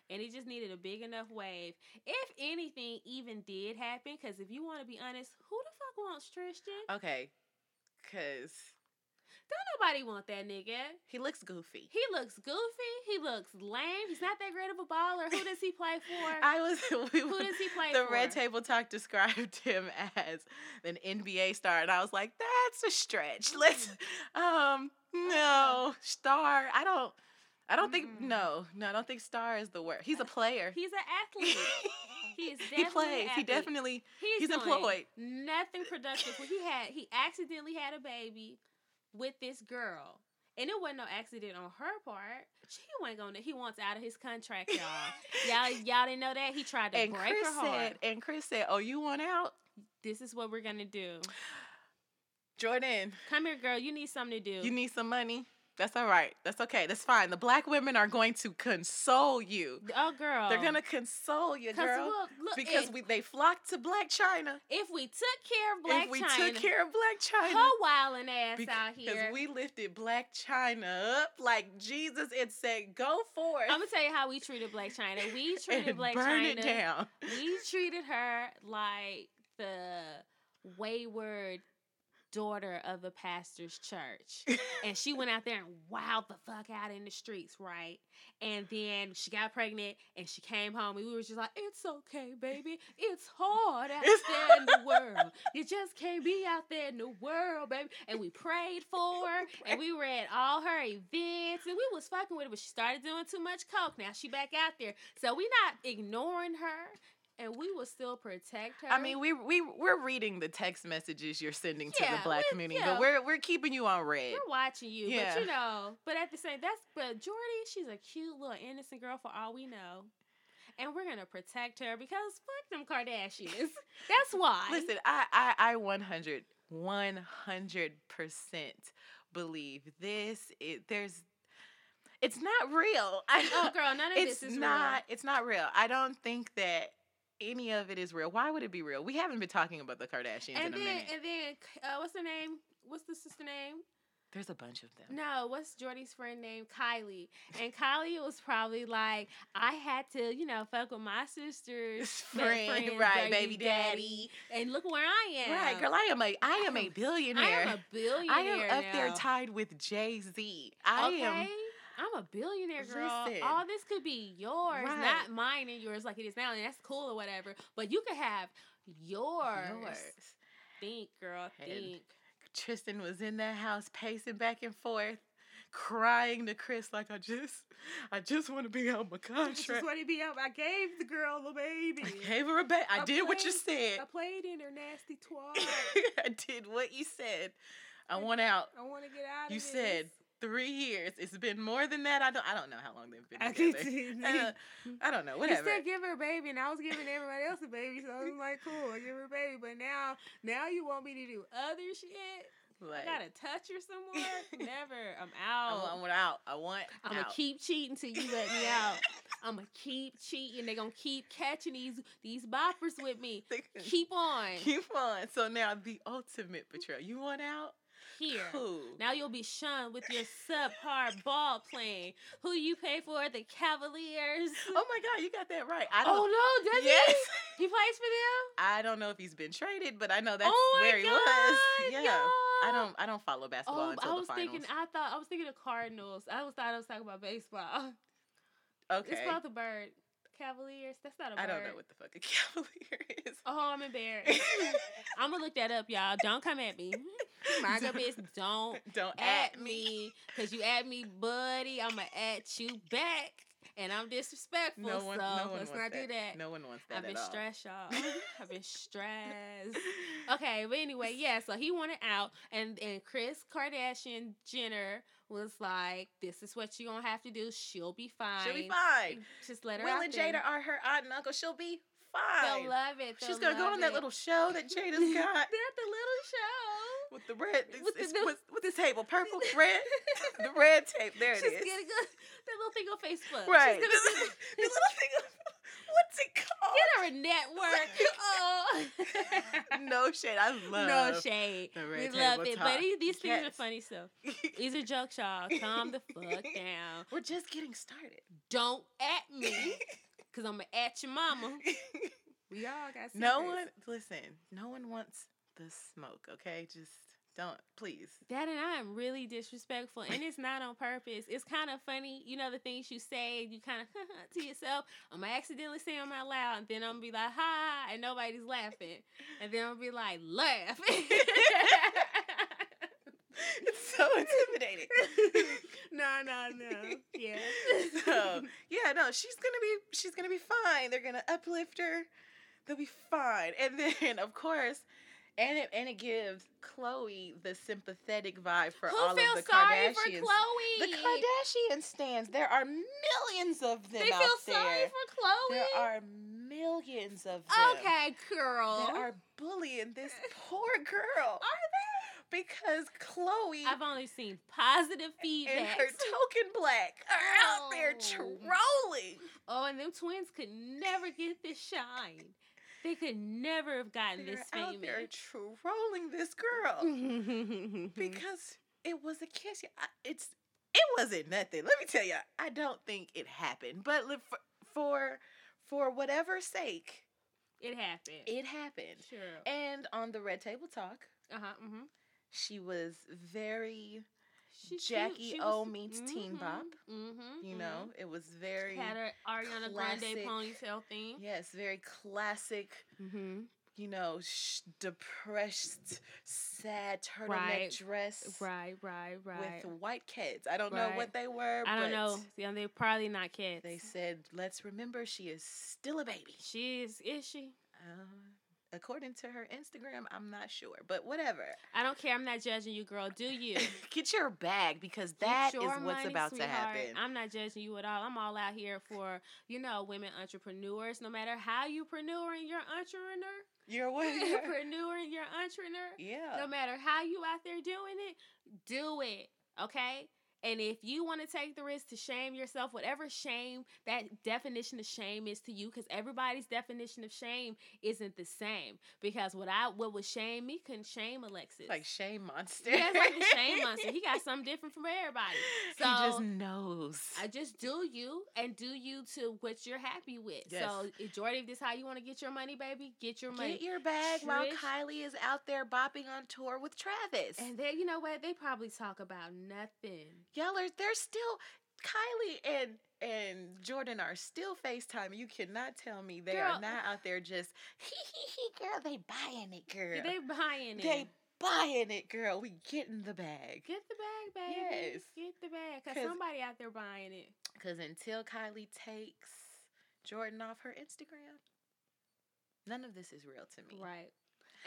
And it just needed a big enough wave. If anything even did happen, because if you want to be honest, who the fuck wants Tristan? Okay. Cause Don't nobody want that nigga. he looks goofy. He looks goofy. He looks lame. He's not that great of a baller. Who does he play for? I was we, Who does he play the for? The Red Table Talk described him as an NBA star, and I was like, that's a stretch. Mm. Let's um no uh-huh. star. I don't. I don't think no no. I don't think star is the word. He's a uh, player. He's an athlete. He is he plays. He definitely. He's, he's employed. Nothing productive. Well, he had he accidentally had a baby with this girl. And it wasn't no accident on her part. She wasn't gonna. He wants out of his contract, y'all. y'all, y'all didn't know that. He tried to And break Kris her heart. said, and Kris said, "Oh, you want out, This is what we're gonna do. Jordyn? Come here, girl. You need something to do. You need some money. That's all right. That's okay. That's fine. The black women are going to console you. oh, girl. They're gonna console you, girl, look, look, because we they flocked to Blac Chyna. if we took care of Blac Chyna. if we China, took care of Blac Chyna, her wilding ass because out here. Because we lifted Blac Chyna up like Jesus and said, "Go forth." I'm gonna tell you how we treated Blac Chyna. We treated Black burn China. it down. we treated her like the wayward daughter of a pastor's church. And she went out there and wowed the fuck out in the streets, right? And then she got pregnant and she came home and we were just like, it's okay, baby. It's hard out It's there in the world. You just can't be out there in the world, baby. And we prayed for her and we were at all her events and we was fucking with her, but she started doing too much coke. Now she back out there. So we not ignoring her and we will still protect her. I mean, we we we're reading the text messages you're sending to the black community, yeah. but we're we're keeping you on red. we're watching you, Yeah. but you know, but at the same, that's but Jordy, she's a cute little innocent girl for all we know, and we're gonna protect her because fuck them Kardashians. that's why. Listen, I I I 100 100 percent believe this. It, there's. It's not real. I, oh girl, none of it's this is not. It's not real. I don't think that any of it is real. Why would it be real? We haven't been talking about the Kardashians. And in a minute. and then, uh, what's her name? What's the sister name? There's a bunch of them. No, what's Jordy's friend named Kylie? And Kylie was probably like, I had to, you know, fuck with my sister's best Friend, right, baby daddy. and look where I am. Right, girl. I am a I am a billionaire. I am a billionaire. I am up there tied with Jay Z. I okay. am. I'm a billionaire girl. Listen. All this could be yours, Right. not mine and yours like it is now, and that's cool or whatever. But you could have yours. Yours. Think, girl, And think. Tristan was in that house pacing back and forth, crying to Kris like I just I just want to be on my contract. Just want to be out. I gave the girl the baby. I gave her a baby. I, I did what you said. I played in her nasty twat. I did what you said. I want out. I want to get out You said three years. It's been more than that. I don't. I don't know how long they've been I together. did. Uh, I don't know. Whatever. You said give her a baby, and I was giving everybody else a baby, so I was like, cool, I give her a baby. But now, now you want me to do other shit? Like, I gotta touch her somewhere. Never. I'm out. I want out. I want I'm out. gonna keep cheating till you let me out. I'm gonna keep cheating. They're gonna keep catching these these boppers with me. Keep on Keep on. So now the ultimate betrayal. You want out? Here. Cool. Now you'll be shunned with your subpar ball playing. Who you pay for? The Cavaliers. Oh my God, you got that right. I don't. Oh no, does yes. he? He plays for them. I don't know if he's been traded, but I know that's oh where he God, was. Yeah. I don't. I don't follow basketball Oh, until I was the finals. thinking. I thought I was thinking of Cardinals. I was thought I was talking about baseball. Okay. It's about the bird. Cavaliers. That's not a bird. I don't know what the fuck a cavalier is. Oh, I'm embarrassed. I'm gonna look that up, y'all. Don't come at me. Mark up is don't Don't at me. Cause you at me, buddy. I'ma at you back. And I'm disrespectful. No one, so no one let's not that. do that. No one wants that I've been at all. stressed, y'all. I've been stressed. Okay, but anyway, yeah. So he wanted out, and and Kris Kardashian Jenner was like, "This is what you gonna have to do. She'll be fine. She'll be fine. Just let her Will out and there. Jada are her aunt and uncle. She'll be fine. They'll love it. She's They'll gonna go on that little show that Jada's got They're at the little show. with the red. It's, With the it's, what's, what's the table? Purple, red, the red tape. There it She's is. getting a, that little thing on Facebook. Right. She's gonna get, little thing. Of, what's it called? get her a network. oh. no shade. I love. no shade. We love it. talk. But these, these things are funny stuff. These are jokes, y'all. Calm the fuck down. We're just getting started. Don't at me, cause I'm gonna at your mama. We all got no one, listen. No one wants the smoke. Okay, just don't, please. Dad and I am really disrespectful, and it's not on purpose. It's kind of funny, you know, the things you say, you kind of to yourself. I'm gonna accidentally say them out loud, and then I'm gonna be like, "Ha!" and nobody's laughing, and then I'm gonna be like, "Laugh." It's so intimidating. no, no, no. Yeah. so yeah, no, she's gonna be she's gonna be fine. They're gonna uplift her. They'll be fine. And then of course, and it and it gives Khloe the sympathetic vibe for Who all of the sorry Kardashians. for Khloe? The Kardashian stands. There are millions of them They out feel there. sorry for Khloe. there are millions of them okay, girl. that are bullying this poor girl Are they? because Khloe? I've only seen positive feedback. and her token black are out there Oh. trolling. Oh, and them twins could never get this shine. They could never have gotten They're this out there famous. trolling this girl Mm-hmm. because it was a kiss. Yeah, It's it wasn't nothing. Let me tell you, I don't think it happened. But for for, for whatever sake, it happened. it happened. sure. And on the Red Table Talk, Uh huh. Mm-hmm. she was very Jackie. She O was- meets Teen Bop. Mm-hmm. You know, it was very had her Ariana classic- Grande ponytail thing. yes, very classic. Mm-hmm. You know, sh- depressed, sad turtleneck Right. dress. Right, right, right. with white kids. I don't know what they were. I don't know. Yeah, they're probably not kids. They said, "Let's remember she is still a baby." she is. Is she? Uh, according to her Instagram, I'm not sure, but whatever. I don't care. I'm not judging you, girl. Do you? Get your bag because that is what's money, about to happen. I'm not judging you at all. I'm all out here for, you know, women entrepreneurs. No matter how you preneuring your entrepreneur, You're what? preneuring your entrepreneur, yeah. no matter how you out there doing it, do it. Okay? And if you want to take the risk to shame yourself, whatever shame that definition of shame is to you, because everybody's definition of shame isn't the same. Because what I what would shame me couldn't shame Alexis. like Shame Monster. yeah, it's like the shame monster. He got something different from everybody. So he just knows. I just do you and do you to what you're happy with. Yes. Eh, so, if Jordy, if this how you want to get your money, baby, get your money. Get your bag while Kylie is out there bopping on tour with Travis. and then you know what? They probably talk about nothing. Y'all are they're still Kylie and and Jordyn are still FaceTime. You cannot tell me they Girl. are not out there just hee hee hee girl, they buying it, girl. They buying it. They buying it, girl. We getting the bag. Get the bag, baby. Yes. Get the bag. Because 'Cause- somebody out there buying it. Cause until Kylie takes Jordyn off her Instagram, none of this is real to me. Right.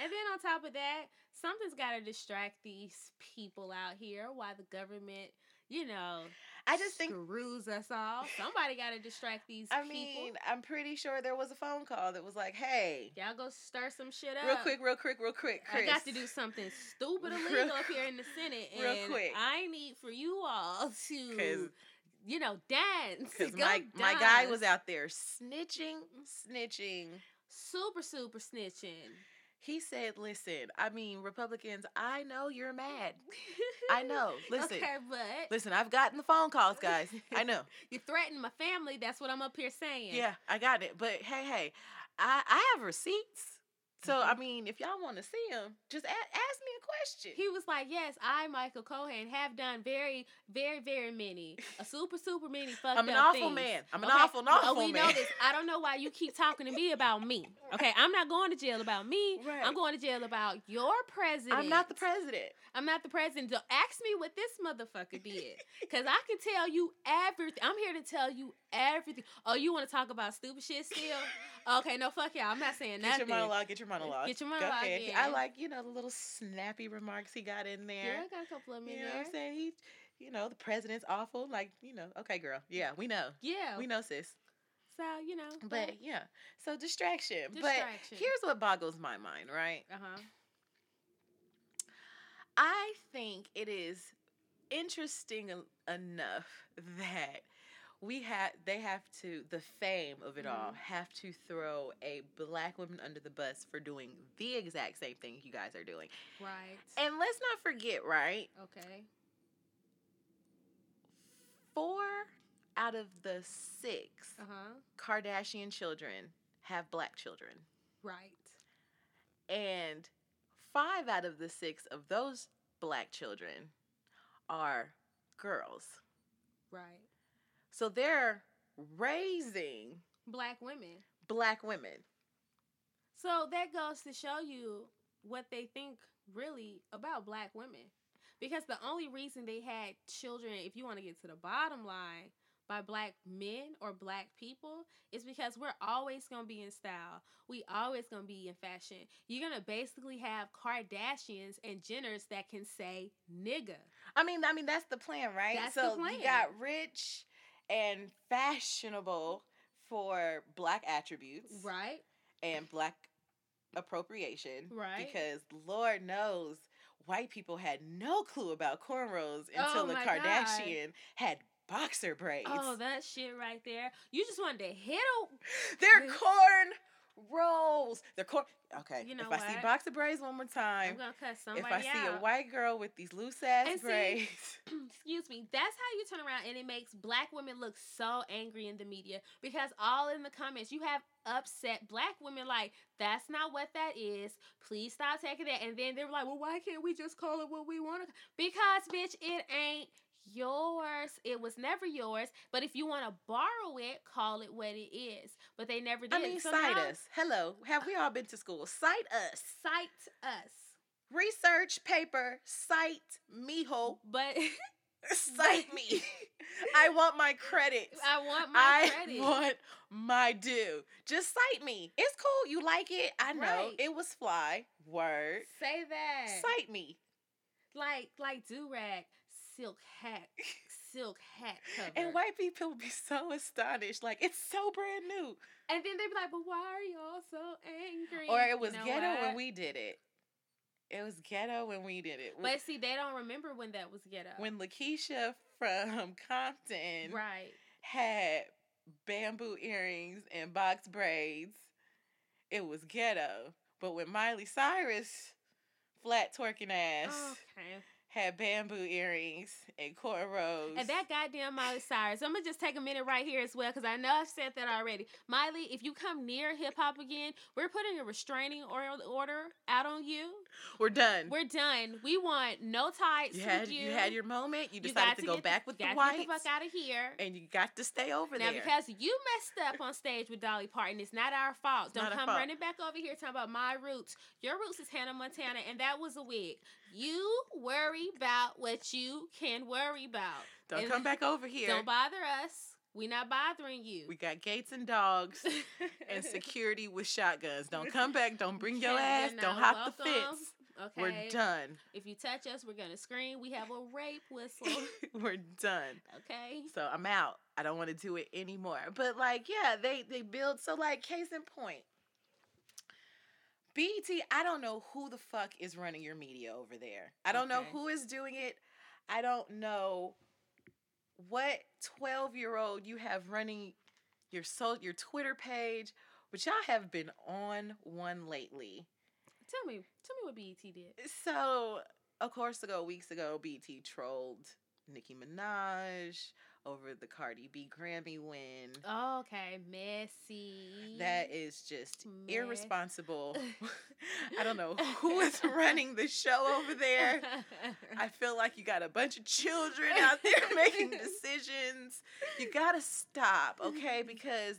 And then on top of that, something's got to distract these people out here while the government, you know, I just think screws us all. Somebody got to distract these I people. mean, I'm pretty sure there was a phone call that was like, hey, Y'all go stir some shit up. real quick, real quick, real quick, Kris. I got to do something stupid illegal up here in the Senate, and real quick. I need for you all to, you know, dance. Because my, my guy was out there snitching, snitching. super, super snitching. He said, listen, I mean, Republicans, I know you're mad. I know. Listen. Okay, but Listen, I've gotten the phone calls, guys. I know. you threatened my family. That's what I'm up here saying. Yeah, I got it. But hey, hey, I, I have receipts. So I mean, if y'all want to see him, just a- ask me a question. He was like, "Yes, I, Michael Cohen, have done very, very, very many, a super, super many fucked I'm an awful things. man. I'm an Okay? awful, an awful oh, we man. know this. I don't know why you keep talking to me about me. Okay, I'm not going to jail about me. Right. I'm going to jail about your president. I'm not the president. I'm not the president. Don't ask me what this motherfucker did, cause I can tell you everything. I'm here to tell you everything. Oh, you want to talk about stupid shit still? Okay, no, fuck y'all. I'm not saying that. Get nothing. your monologue. Get your monologue. Get your Go monologue ahead. I like you know the little snappy remarks he got in there. Yeah, I got a couple of them you know there. what I'm saying? He, you know, the president's awful. Like you know, okay, girl. Yeah, we know. Yeah. We know, sis. So you know. But yeah, so distraction. But Distraction. here's what boggles my mind, right? uh huh. I think it is interesting enough that we have they have to the fame of it all Mhm. have to throw a black woman under the bus for doing the exact same thing you guys are doing. Right. And let's not forget, right? okay. Four out of the 6 Uh huh. Kardashian children have black children. Right. And five out of the six of those black children are girls. Right. So they're raising Black women. black women. So that goes to show you what they think really about black women. Because the only reason they had children, if you want to get to the bottom line, by black men or black people is because we're always going to be in style. We always going to be in fashion. You're going to basically have Kardashians and Jenners that can say nigga. I mean, I mean that's the plan, right? That's the so plan. you got rich and fashionable for black attributes Right? and black appropriation. Right. Because Lord knows white people had no clue about cornrows Oh until the my God. Kardashian had boxer braids. Oh, that shit right there. You just wanted to hit a They're corn rolls. They're corn. Okay. You know if I see what? boxer braids one more I'm time, gonna cut if somebody I see a white girl with these loose ass And see- braids, excuse me, that's how you turn around and it makes black women look so angry in the media because all in the comments you have upset black women like that's not what that is. Please stop taking that. And then they're like, well, why can't we just call it what we want to? Because bitch, it ain't yours. It was never yours. But if you want to borrow it, call it what it is. But they never did. I mean, So cite now- us. Hello, have we all been to school? Cite us. Cite us. Research paper. Cite mijo. But Cite me. I want my credits. I want my I credit. want my due. Just cite me. It's cool. You like it. I know. Right. It was fly. Word. Say that. Cite me. like like do rag silk hat silk hat cover. And white people would be so astonished. Like, it's so brand new. and then they be like, but why are y'all so angry? Or it You was know ghetto when we did it. It was ghetto when we did it. But see, they don't remember when that was ghetto. when Lakeisha from Compton right. had bamboo earrings and box braids, it was ghetto. But when Miley Cyrus, flat twerking ass, Okay. Had bamboo earrings and cornrows. And that goddamn Miley Cyrus. I'm gonna just take a minute right here as well because I know I've said that already. Miley, if you come near hip hop again, we're putting a restraining order out on you. We're done. We're done. We want no tights you had you. you had your moment. You You decided got to, go get back with the got to whites, Get the fuck out of here. and you got to stay over Now, there. Now, because you messed up on stage with Dolly Parton, it's not our fault. Don't come fault. running back over here talking about my roots. Your roots is Hannah Montana, and that was a wig. You worry about what you can worry about. Don't and come back over here. Don't bother us. We not bothering you. we got gates and dogs and security with shotguns. Don't come back. Don't bring your ass. Don't hop the fence. Okay. We're done. If you touch us, we're gonna scream. We have a rape whistle. We're done. Okay. So I'm out. I don't want to do it anymore. But like, yeah, they they build so like case in point. BET, I don't know who the fuck is running your media over there. I don't know who is doing it. I don't know what 12 year old you have running your so your Twitter page, but y'all have been on one lately. Tell me. Tell me what BET did. So, of course, ago weeks ago, BT trolled Nicki Minaj over the Cardi B Grammy win. Oh, okay, messy. That is just Mess. irresponsible. I don't know who is running the show over there. I feel like you got a bunch of children out there making decisions. You got to stop, okay? Because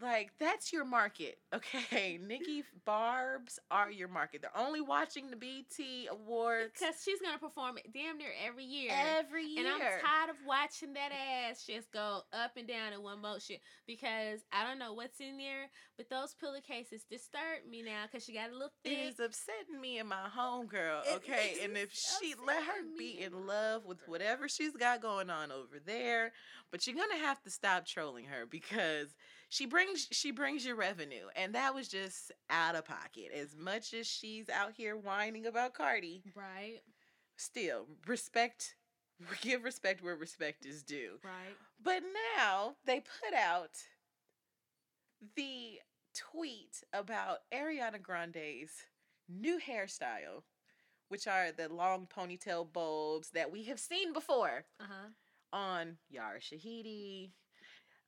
like that's your market, okay? Nicki Barb's are your market. They're only watching the BT Awards because she's gonna perform it damn near every year. Every year, and I'm tired of watching that ass just go up and down in one motion because I don't know what's in there, but those pillowcases disturb me now because she got a little thick. It is upsetting me and my homegirl, okay? and if she let her be in love with whatever she's got going on over there, but you're gonna have to stop trolling her because she brings she brings you revenue and that was just out of pocket. As much as she's out here whining about cardi right. still respect give respect where respect is due. Right. But now they put out the tweet about ariana grande's new hairstyle which are the long ponytail bulbs that we have seen before uh-huh. on yara shahidi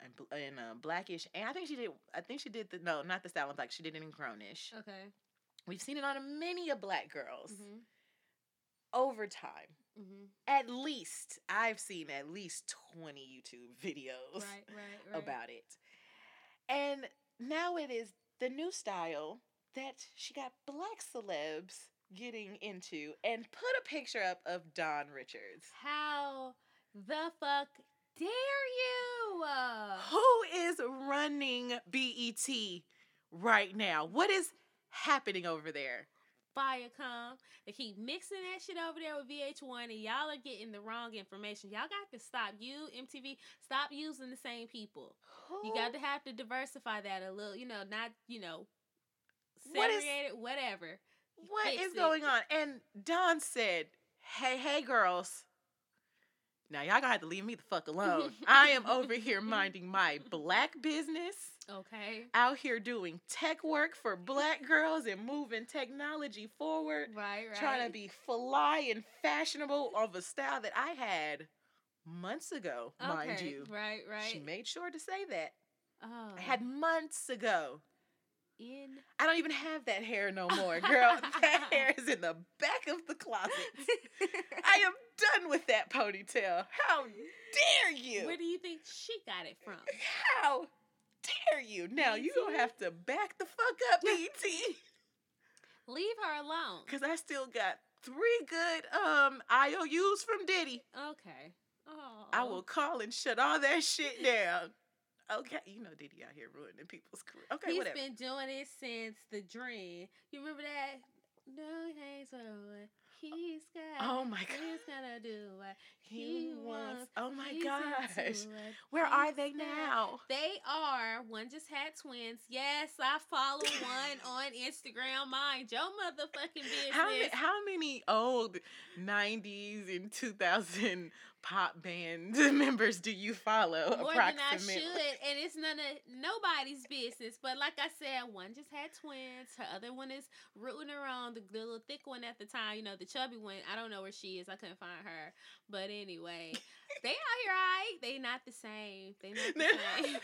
and and uh, blackish, and I think she did. I think she did the no, not the style of black. She did it in grownish. Okay. We've seen it on many of black girls mm-hmm. over time. Mm-hmm. At least I've seen at least twenty YouTube videos right, right, right. about it, and now it is the new style that she got black celebs getting into, and put a picture up of Dawn Richards. How the fuck dare you? Who is running BET right now? What is happening over there? Viacom. They keep mixing that shit over there with VH1, and y'all are getting the wrong information. Y'all got to stop. You, MTV, stop using the same people. Who? You got to have to diversify that a little, you know, not, you know, segregated, what is, whatever. What is it. going on? And Dawn said, hey, hey, girls, now y'all gonna have to leave me the fuck alone. I am over here minding my black business. Okay. Out here doing tech work for black girls and moving technology forward. Right, right. Trying to be fly and fashionable of a style that I had months ago, okay. mind you. Right, right. She made sure to say that. Oh. I had oh. months ago. In I don't even have that hair no more, girl. that hair is in the back of the closet. I am done with that ponytail. How dare you? Where do you think she got it from? How dare you? Now you don't have to back the fuck up, BT. Leave her alone. Cause I still got three good um IOUs from Diddy. Okay. Oh. I will call and shut all that shit down. Okay, you know Diddy out here ruining people's career. Okay, He's whatever. been doing it since the dream. You remember that? No, he's what he's got. Oh my god. He's gonna do what he, he wants. Oh my gosh. Where are they now? They are. One just had twins. Yes, I follow one on Instagram. Mind your motherfucking business. How many, how many old 90s and 2000 pop band members do you follow? More than I should, and it's none of nobody's business. But like I said, one just had twins. Her other one is rooting around the, the little thick one at the time. You know, the chubby one. I don't know where she is. I couldn't find her. But anyway, they out here, right? They not the same. They not the same.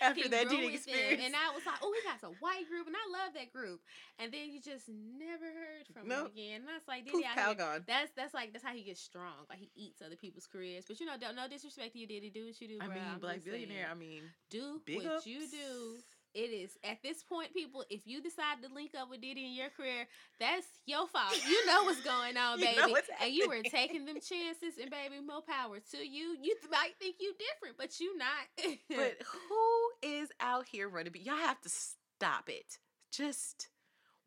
After that dating experience, them. and I was like, oh, he got a white group, and I love that group. And then you just never heard from nope. him again. And I was like, Diddy out here, that's that's like that's how he gets strong. Like he eats other people's careers. But you know, don't no disrespect to you, Diddy. Do what you do, bro. I mean, I'm black billionaire. Saying. I mean, do what ups. you do. It is at this point, people. If you decide to link up with Diddy in your career, that's your fault. You know what's going on, baby, and you were taking them chances. And baby, more power to you. You might think you different, but you not. but who is out here running? Y'all have to stop it. Just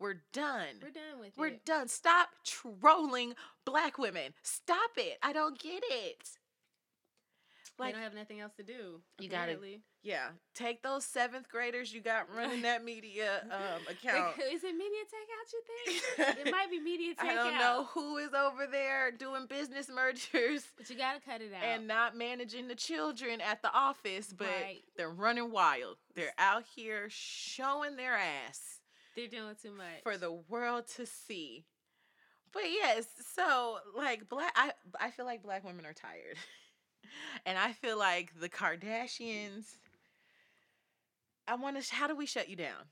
we're done. We're done with We're it. We're done. Stop trolling black women. Stop it. I don't get it. Like, they don't have nothing else to do. You got to, yeah. Take those seventh graders you got running that media um, account. Is it media takeout? You think it might be media takeout? I don't know who is over there doing business mergers, but you got to cut it out and not managing the children at the office. But right. they're running wild. They're out here showing their ass. They're doing too much for the world to see. But yes, so like black, I I feel like black women are tired. and I feel like the Kardashians. I want to. How do we shut you down?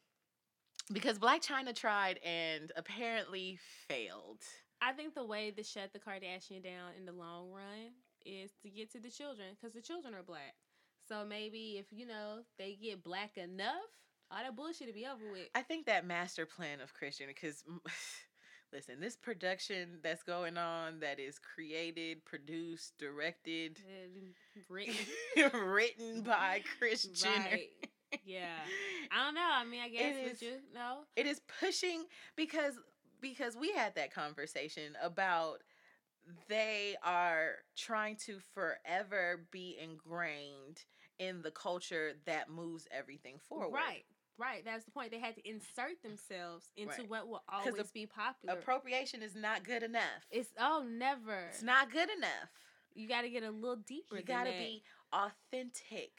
Because Blac Chyna tried and apparently failed. I think the way to shut the Kardashian down in the long run is to get to the children because the children are black. So maybe if you know they get black enough, all that bullshit to be over with. I think that master plan of Christian because. listen, this production that's going on that is created, produced, directed, written, written by Christian. Right. Yeah. I don't know. I mean, I guess it is, you know. It is pushing because because we had that conversation about they are trying to forever be ingrained in the culture that moves everything forward. Right. Right, that's the point. They had to insert themselves into right. what will always be popular. Appropriation is not good enough. It's oh never. It's not good enough. You got to get a little deeper. You got to be authentic.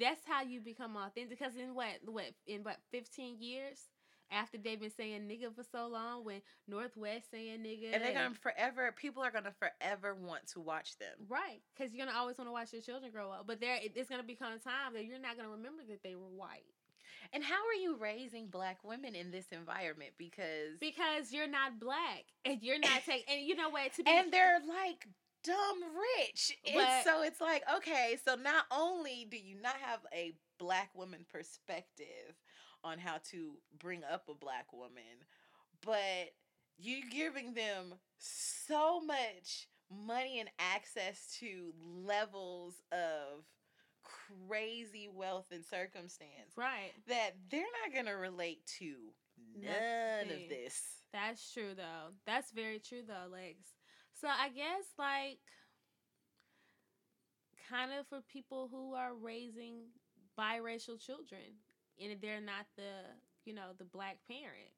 That's how you become authentic. Because in what what in what fifteen years after they've been saying nigga for so long, when North West saying nigga, and they're gonna forever. People are gonna forever want to watch them. Right, because you're gonna always want to watch your children grow up. But there, it's gonna become a time that you're not gonna remember that they were white. And how are you raising black women in this environment? Because because you're not black and you're not taking. And you know what? To be and they're like dumb rich. But, and so it's like okay, so not only do you not have a black woman perspective on how to bring up a black woman, but you're giving them so much money and access to levels of crazy wealth and circumstance. Right. That they're not going to relate to none Nothing. of this. That's true though. That's very true though, Lex. So I guess like kind of for people who are raising biracial children and they're not the, you know, the black parent.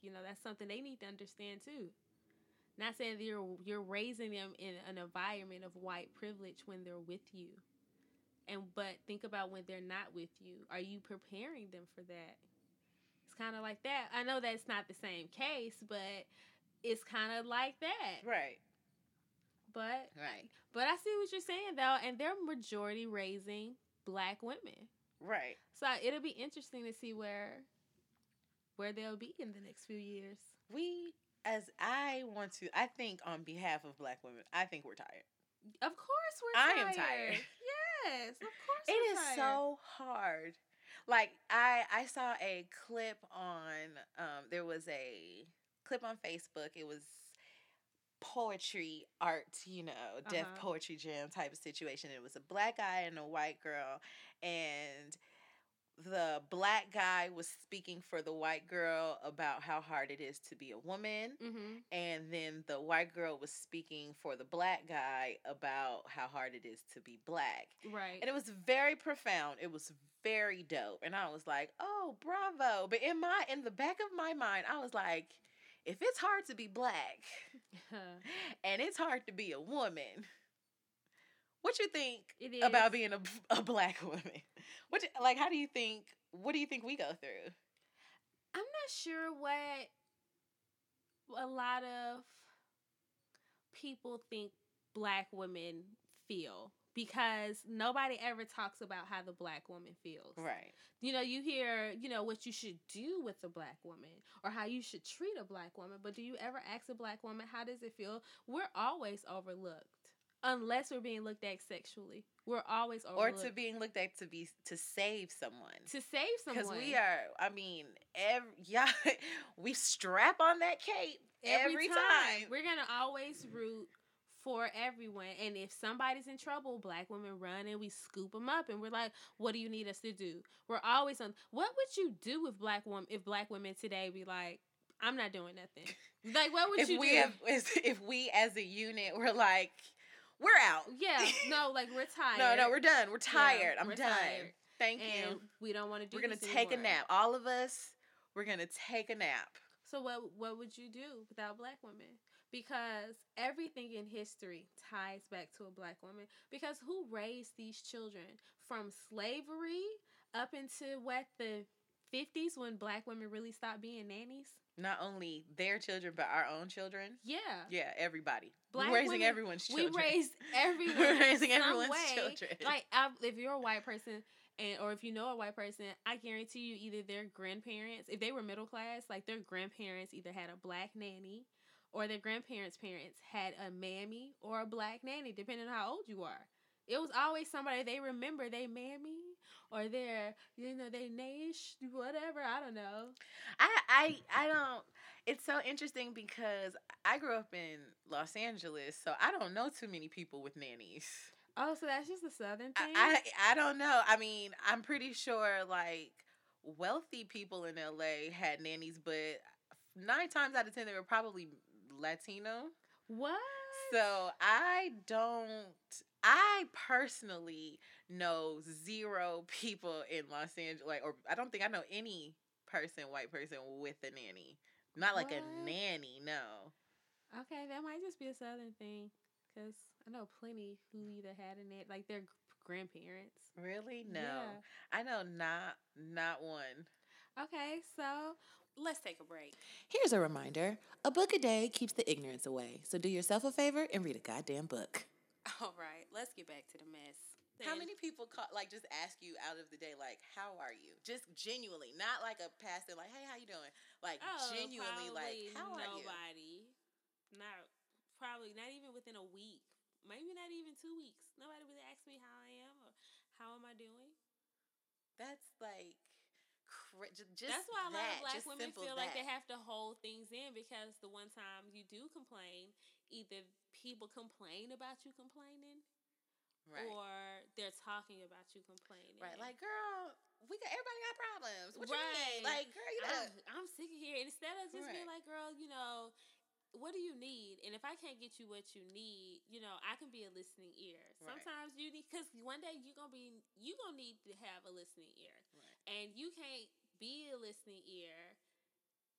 You know, that's something they need to understand too. Not saying that you're you're raising them in an environment of white privilege when they're with you and but think about when they're not with you. Are you preparing them for that? It's kind of like that. I know that's not the same case, but it's kind of like that. Right. But right. But I see what you're saying though, and they're majority raising black women. Right. So it'll be interesting to see where where they'll be in the next few years. We as I want to I think on behalf of black women, I think we're tired. Of course we're tired. I am tired. Yes, of course. It is tired. so hard. Like I I saw a clip on um there was a clip on Facebook. It was poetry art, you know, uh-huh. Def Poetry Jam type of situation. It was a black guy and a white girl and the black guy was speaking for the white girl about how hard it is to be a woman mm-hmm. and then the white girl was speaking for the black guy about how hard it is to be black. Right. and it was very profound. It was very dope. And i was like oh bravo. But in my in the back of my mind i was like if it's hard to be black and it's hard to be a woman what you think about being a, a black woman? What like how do you think what do you think we go through? I'm not sure what a lot of people think black women feel because nobody ever talks about how the black woman feels. Right. You know, you hear, you know, what you should do with a black woman or how you should treat a black woman, but do you ever ask a black woman how does it feel? We're always overlooked unless we're being looked at sexually. We're always overlooked. or to being looked at to be to save someone. To save someone. Because we are. I mean, every yeah, we strap on that cape every, every time. time. We're gonna always root for everyone. And if somebody's in trouble, black women run and we scoop them up and we're like, what do you need us to do? We're always on what would you do with black women if black women today be like, I'm not doing nothing. Like what would if you we do? Have, if we as a unit were like, we're out. Yeah, no, like we're tired. no, no, we're done. We're tired. Yeah, I'm we're done. Tired. Thank and you. We don't want to do. We're gonna take anymore. a nap. All of us. We're gonna take a nap. So what what would you do without black women? Because everything in history ties back to a black woman. Because who raised these children from slavery up into what the 50s when black women really stopped being nannies? Not only their children but our own children. Yeah. Yeah, everybody. Black We're raising women- everyone's children. We raised everyone. We're raising everyone's way. children. Like I, if you're a white person, and or if you know a white person, I guarantee you either their grandparents, if they were middle class, like their grandparents either had a black nanny, or their grandparents' parents had a mammy or a black nanny, depending on how old you are. It was always somebody they remember they mammy or their you know they niche whatever I don't know. I I I don't. It's so interesting because I grew up in Los Angeles, so I don't know too many people with nannies. Oh, so that's just a southern thing. I, I I don't know. I mean, I'm pretty sure like wealthy people in LA had nannies, but nine times out of ten they were probably Latino. what? So I don't. I personally know zero people in Los Angeles, like, or I don't think I know any person, white person with a nanny. Not like a nanny, no. Okay, that might just be a southern thing, cause I know plenty who either had a net, like their grandparents. Really? No. Yeah. I know not not one. Okay, so let's take a break. Here's a reminder a book a day keeps the ignorance away. So do yourself a favor and read a goddamn book. All right, let's get back to the mess. How many people call, like just ask you out of the day, like, how are you? Just genuinely, not like a passing, like, hey, how you doing? Like Oh, genuinely, like, how are you? Nobody. Not probably not even within a week. Maybe not even two weeks. Nobody really asked me how I am or how am I doing. That's like, cra- just That's why a lot that, of black women feel like they have to hold things in because the one time you do complain, either people complain about you complaining right. or they're talking about you complaining. Right, like girl, we got everybody got problems. What you Right. mean? Like girl, you I'm, better. I'm sick of hearing. Instead of just being like, girl, you know, what do you need? And if I can't get you what you need, you know, I can be a listening ear. Right. Sometimes you need because one day you're gonna be you gonna need to have a listening ear, Right. and you can't be a listening ear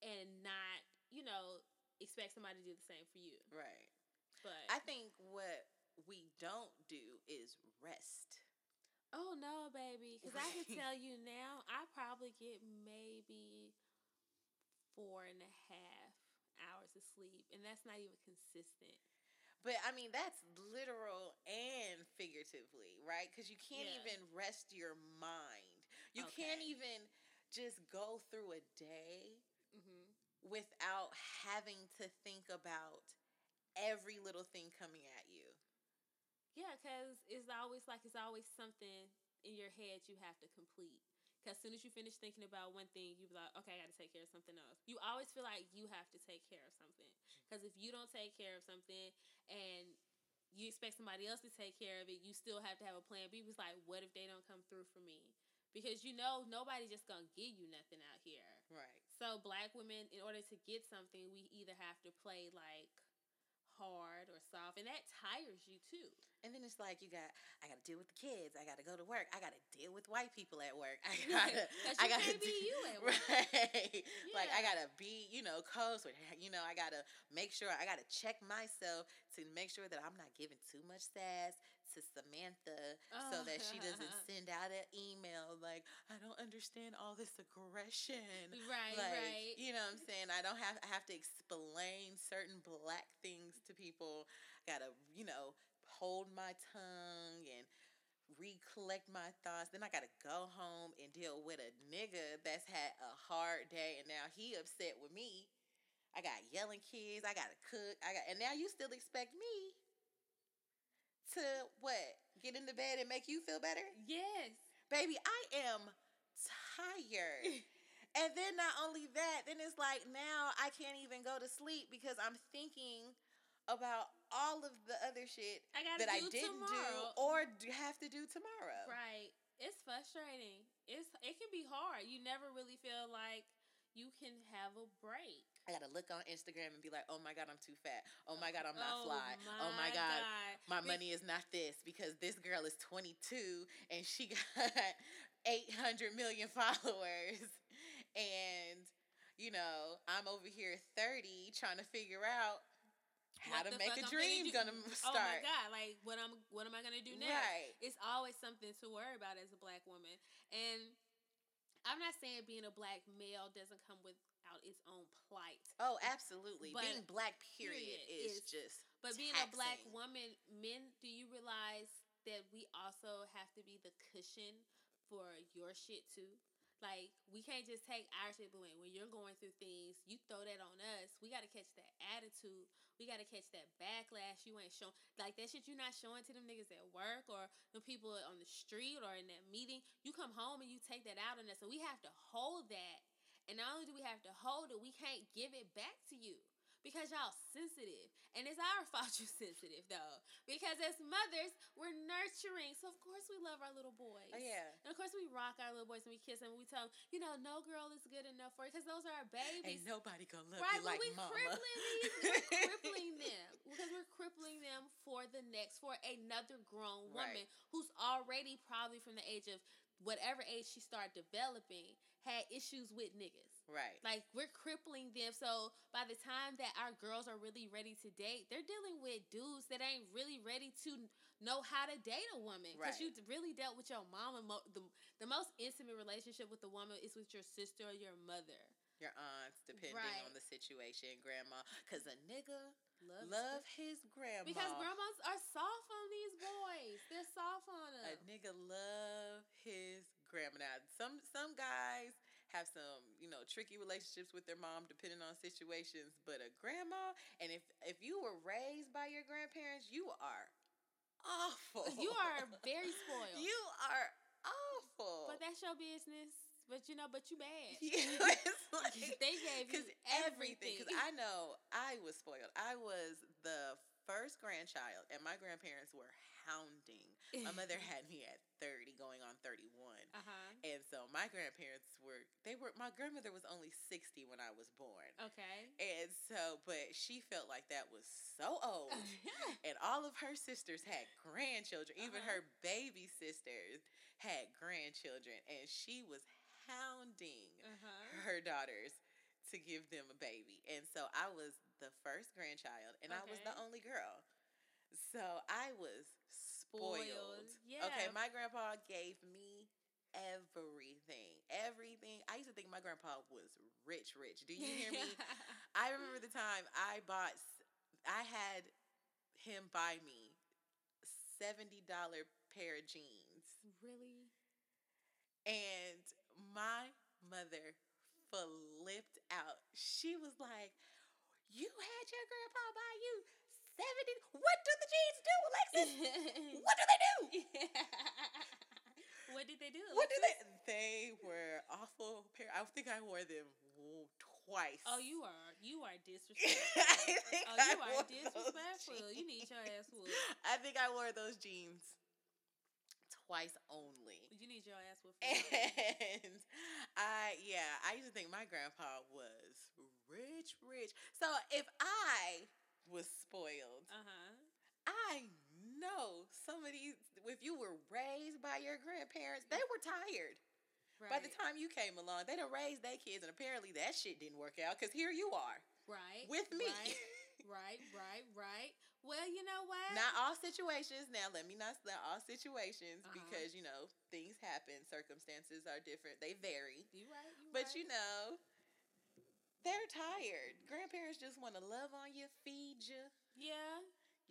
and not, you know, expect somebody to do the same for you. Right. But I think what we don't do is rest. Oh no, baby! Because I can tell you now, I probably get maybe four and a half hours of sleep, and that's not even consistent. But I mean, that's literal and figuratively, right? Because you can't Yeah. even rest your mind. You can't even just go through a day. Without having to think about every little thing coming at you. Yeah, because it's always like it's always something in your head you have to complete. Because as soon as you finish thinking about one thing, you be like, okay, I got to take care of something else. You always feel like you have to take care of something. Mm-hmm. Because if you don't take care of something and you expect somebody else to take care of it, you still have to have a plan B. It's like, what if they don't come through for me? Because you know nobody's just gonna give you nothing out here. Right. So black women, in order to get something, we either have to play like hard or soft, and that tires you too. And then it's like you got, I got to deal with the kids. I got to go to work. I got to deal with white people at work. I got to, 'Cause I you got to can't be you at work. Right. Like I got to be, you know, close you know, I got to make sure. I got to check myself to make sure that I'm not giving too much sass to Samantha, so oh. that she doesn't send out an email like, I don't understand all this aggression. Right, like, right. You know what I'm saying? I don't have I have to explain certain black things to people. I gotta, you know, hold my tongue and recollect my thoughts. Then I gotta go home and deal with a nigga that's had a hard day and now he upset with me. I got yelling kids, I gotta cook, I got and now you still expect me to what? Get into bed and make you feel better? Yes. Baby, I am tired. and then not only that, then it's like now I can't even go to sleep because I'm thinking about all of the other shit I that I didn't tomorrow. do or do have to do tomorrow. Right. It's frustrating. It's it can be hard. You never really feel like you can have a break. I gotta look on Instagram and be like, oh my god, I'm too fat. Oh my god, I'm not Oh fly. oh my god, my Be- money is not this because this girl is 22 and she got 800 million followers and you know i'm over here 30 trying to figure out how to make a dream do- gonna start. Oh my god! Like what I'm what am I gonna do next? right It's always something to worry about as a black woman, and I'm not saying being a black male doesn't come without its own plight. Oh, absolutely. But being black, period, is, is, just. But taxing. being a black woman, men, do you realize that we also have to be the cushion for your shit too? Like we can't just take our shit, but when, when you're going through things, you throw that on us. We got to catch that attitude. We got to catch that backlash. You ain't showing like that shit. You're not showing to them niggas at work or the people on the street or in that meeting. You come home and you take that out on us. So we have to hold that. And not only do we have to hold it, we can't give it back to you because y'all sensitive. And it's our fault you're sensitive though. Because as mothers, we're nurturing. So of course we love our little boys. Oh yeah. And of course we rock our little boys and we kiss them and we tell them, you know, no girl is good enough for you because those are our babies. Ain't nobody gonna love right, you like we mama. Crippling these, we're crippling them because we're crippling them for the next for another grown woman right. who's already probably from the age of whatever age she started developing had issues with niggas. Right. Like we're crippling them. So by the time that our girls are really ready to date, they're dealing with dudes that ain't really ready to know how to date a woman. Because right. you really dealt with your mom and mo- the, the most intimate relationship with the woman is with your sister or your mother. Your aunts, depending right. on the situation, grandma. Because a nigga Love, love his grandma. Because grandmas are soft on these boys. They're soft on them. A nigga love his grandma. Now, some some guys have some, you know, tricky relationships with their mom depending on situations, but a grandma, and if if you were raised by your grandparents, you are awful. You are very spoiled. You are awful. But that's your business. But you know, but you bad. Yeah, like, they gave you everything. Because I know I was spoiled. I was the first grandchild, and my grandparents were hounding. My mother had me at 30, going on 31. Uh-huh. And so my grandparents were, they were, my grandmother was only 60 when I was born. Okay. And so, but she felt like that was so old. and all of her sisters had grandchildren. Even uh-huh. her baby sisters had grandchildren. And she was hounding uh-huh. her daughters to give them a baby. And so I was the first grandchild and okay. I was the only girl. So I was spoiled. spoiled. Yeah. Okay, my grandpa gave me everything. Everything. I used to think my grandpa was rich, rich. Do you hear me? I remember the time I bought I had him buy me $70 pair of jeans. Really? And my mother flipped out. She was like, You had your grandpa buy you 70. What do the jeans do, Alexis? what do they do? what did they do? Alexis? What did they? They were awful pair. I think I wore them twice. Oh, you are you are disrespectful. oh, you I are disrespectful. You need your ass whooped. I think I wore those jeans twice only. You need your ass whooped. And I, yeah, I used to think my grandpa was rich, rich. So if I was spoiled, uh-huh. I know some of these. If you were raised by your grandparents, they were tired. Right. By the time you came along, they'd have raised their kids, and apparently that shit didn't work out because here you are. Right. With me. Right. right, right, right. Well, you know what? Not all situations. Now, let me not not all situations uh-huh. because you know things happen. Circumstances are different. They vary. You right. You but right. you know, they're tired. Grandparents just want to love on you, feed you. Yeah.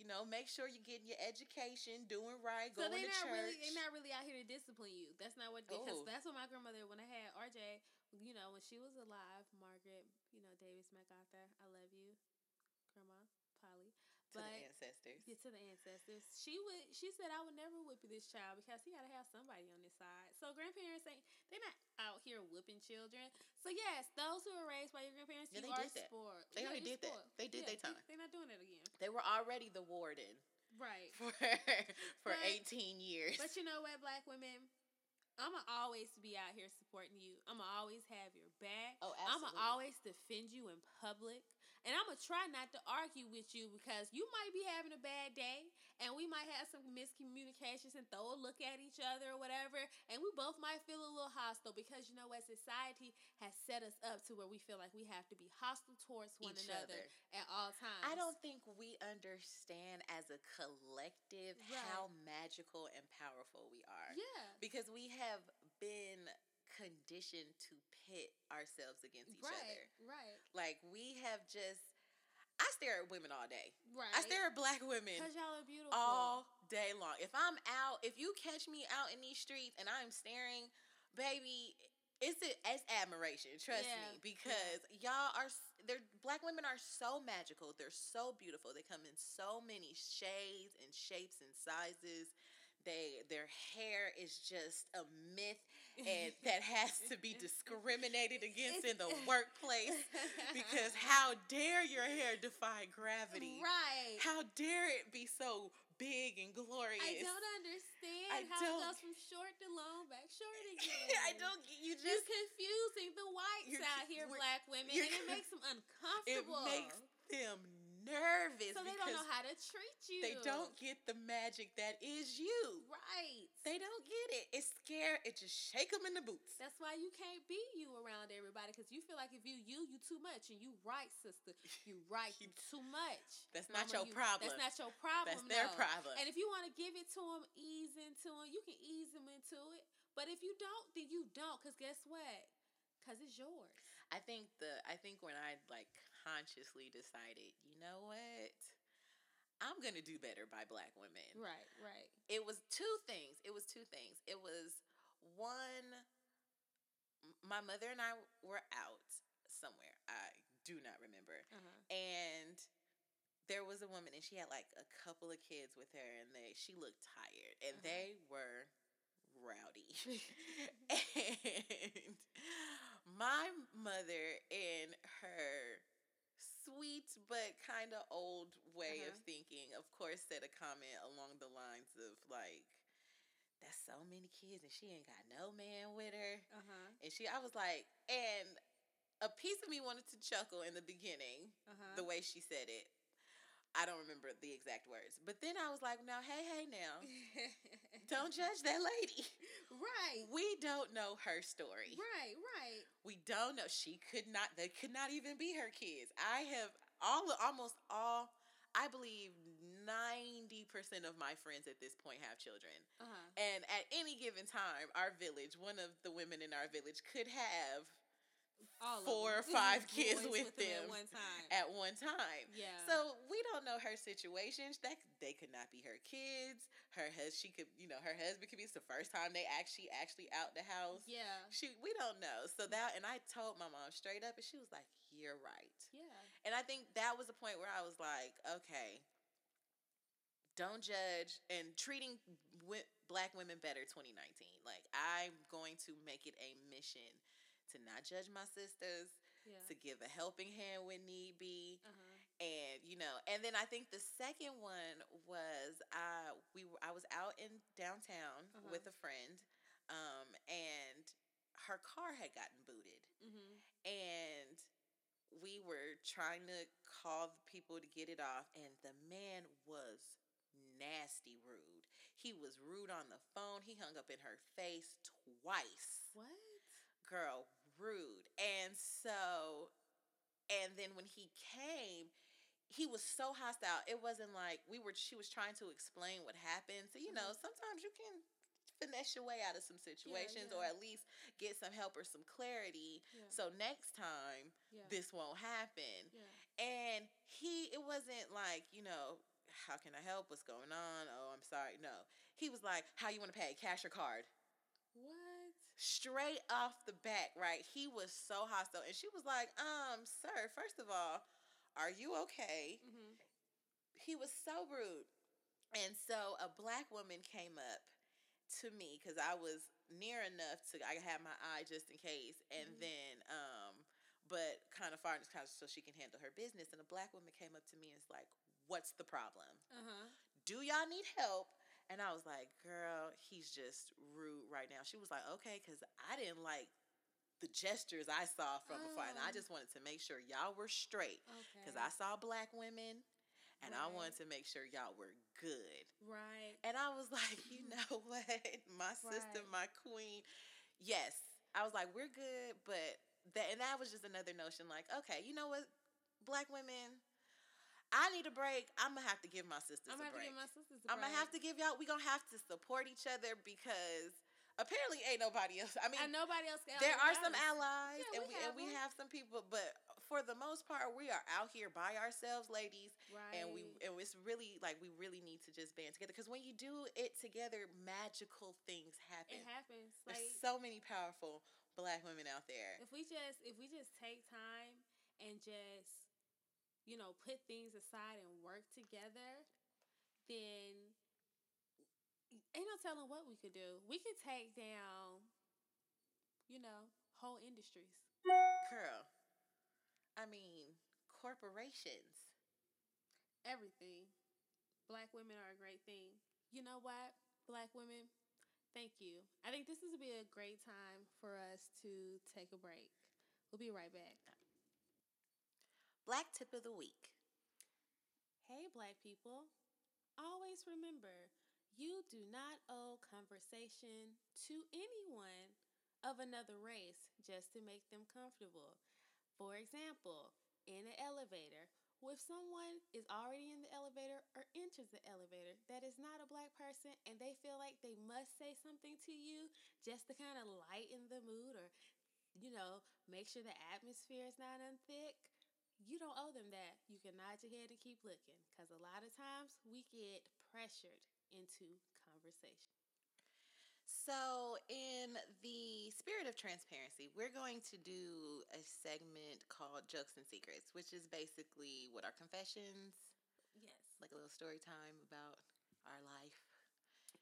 You know, make sure you're getting your education, doing right, so going to church. Really, they're not really out here to discipline you. That's not what. Because oh. that's what my grandmother, when I had RJ, you know, when she was alive, Margaret, you know, Davis MacArthur, I love you. To but, the ancestors. Yeah, to the ancestors. She would. She said, "I would never whip this child because he got to have somebody on his side." So grandparents ain't. They're not out here whipping children. So yes, those who are raised by your grandparents, yeah, you are spoiled. They already did that. They did yeah, their time. They, are not doing it again. They were already the warden. Right. For for but, 18 years. But you know what, black women I'ma always be out here supporting you. I'ma always have your back. Oh, absolutely. I'ma always defend you in public. And I'm gonna try not to argue with you because you might be having a bad day and we might have some miscommunications and throw a look at each other or whatever. And we both might feel a little hostile because you know what society has set us up to where we feel like we have to be hostile towards one each another other. at all times. I don't think we understand as a collective right. how magical and powerful we are. Yeah. Because we have been conditioned to pit ourselves against each right, other. Right. Like we have just I stare at women all day. Right. I stare at black women Because y'all are beautiful. all day long. If I'm out, if you catch me out in these streets and I'm staring, baby, it's a, it's admiration. Trust Yeah, me, because y'all are they're black women are so magical. They're so beautiful. They come in so many shades and shapes and sizes. They their hair is just a myth and that has to be discriminated against in the workplace because how dare your hair defy gravity? Right. How dare it be so big and glorious? I don't understand I how don't. it goes from short to long, back short again. I don't. get- You You're confusing the whites out here, black women, and it makes them uncomfortable. It makes them nervous so they don't know how to treat you. they don't get the magic that is you. Right. They don't get it. It's scary. It just shake them in the boots. That's why you can't be you around everybody because you feel like if you you you too much and you right, sister, you right you too much. That's not your you- problem. That's not your problem. That's their no. problem. And if you want to give it to them, ease into them. You can ease them into it. But if you don't, then you don't. Cause guess what? Cause it's yours. I think the I think when I like consciously decided, you know what? I'm gonna do better by black women. Right. Right. It was two things. It was two things. It was one my mother and I were out somewhere. I do not remember. Uh huh. And there was a woman and she had like a couple of kids with her and they she looked tired and Uh-huh. they were rowdy. and my mother and her sweet but kind of old way of Uh-huh. thinking of course said a comment along the lines of like that's so many kids and she ain't got no man with her Uh huh. and she i was like and a piece of me wanted to chuckle in the beginning Uh huh. the way she said it. I don't remember the exact words. But then I was like, now, hey, hey, now, don't judge that lady. right. We don't know her story. Right. Right. We don't know. She could not, they could not even be her kids. I have all, almost all, I believe 90% of my friends at this point have children. Uh huh. And at any given time, our village, one of the women in our village could have All four or five kids Boys with them them at one time. at one time. Yeah. So we don't know her situation. That they could not be her kids. Her hus she could, you know, her husband could be. It's the first time they actually actually out the house. yeah. She we don't know. So that and I told my mom straight up, and she was like, "You're right." Yeah. And I think that was the point where I was like, "Okay, don't judge." And treating black women better, 2019. Like I'm going to make it a mission to not judge my sisters Yeah. to give a helping hand when need be Uh huh. And you know and then i think the second one was uh we were i was out in downtown Uh-huh. with a friend um and her car had gotten booted Mm-hmm. and we were trying to call the people to get it off and the man was nasty rude he was rude on the phone he hung up in her face twice What? girl rude and so and then when he came he was so hostile it wasn't like we were she was trying to explain what happened so you know Mhm. sometimes you can finesse your way out of some situations or yeah. at least get some help or some clarity Yeah. so next time Yeah. this won't happen yeah. and he it wasn't like you know how can i help what's going on oh i'm sorry no he was like how you want to pay cash or card What? straight off the bat, right? He was so hostile. And she was like, um, sir, first of all, are you okay? Mm-hmm. He was so rude. And so a black woman came up to me because I was near enough to I had my eye just in case. And Mhm. then um but kind of far kind of so she can handle her business. And a black woman came up to me and was like, What's the problem? Uh huh. do y'all need help? And I was like, girl, he's just rude right now. She was like, okay, because I didn't like the gestures I saw from afar. And I Oh. just wanted to make sure y'all were straight. Okay. Because I saw black women and I wanted to make sure y'all were good. Right. And I was like, you know what? My sister, Right. my queen. Yes. I was like, we're good. But that, and that was just another notion like, okay, you know what? Black women, I need a break. I'm to have to give my sisters I'm a gonna have break. to give my sisters. A I'm gonna have to give y'all. We gonna have to support each other because apparently ain't nobody else. I mean, and nobody else. There are some allies, yeah, and we, and we have some people, but for the most part, we are out here by ourselves, ladies. Right. And we and it's really like we really need to just band together because when you do it together, magical things happen. It happens. There's so many powerful black women out there. if we just if we just take time and just you know put things aside and work together, then ain't no telling what we could do. We could take down, you know, whole industries. Girl, I mean, corporations. Everything. Black women are a great thing. You know what, black women? Thank you. I think this is be a great time for us to take a break. We'll be right back. Black tip of the week. Hey, black people. Always remember, you do not owe conversation to anyone of another race just to make them comfortable. For example, in an elevator, if someone is already in the elevator or enters the elevator that is not a black person and they feel like they must say something to you just to kind of lighten the mood or, you know, make sure the atmosphere is not unthick, you don't owe them that. You can nod your head and keep looking because a lot of times we get pressured into conversation. So, in the spirit of transparency, we're going to do a segment called Jokes and Secrets, which is basically what our confessions, Yes. like a little story time about our life.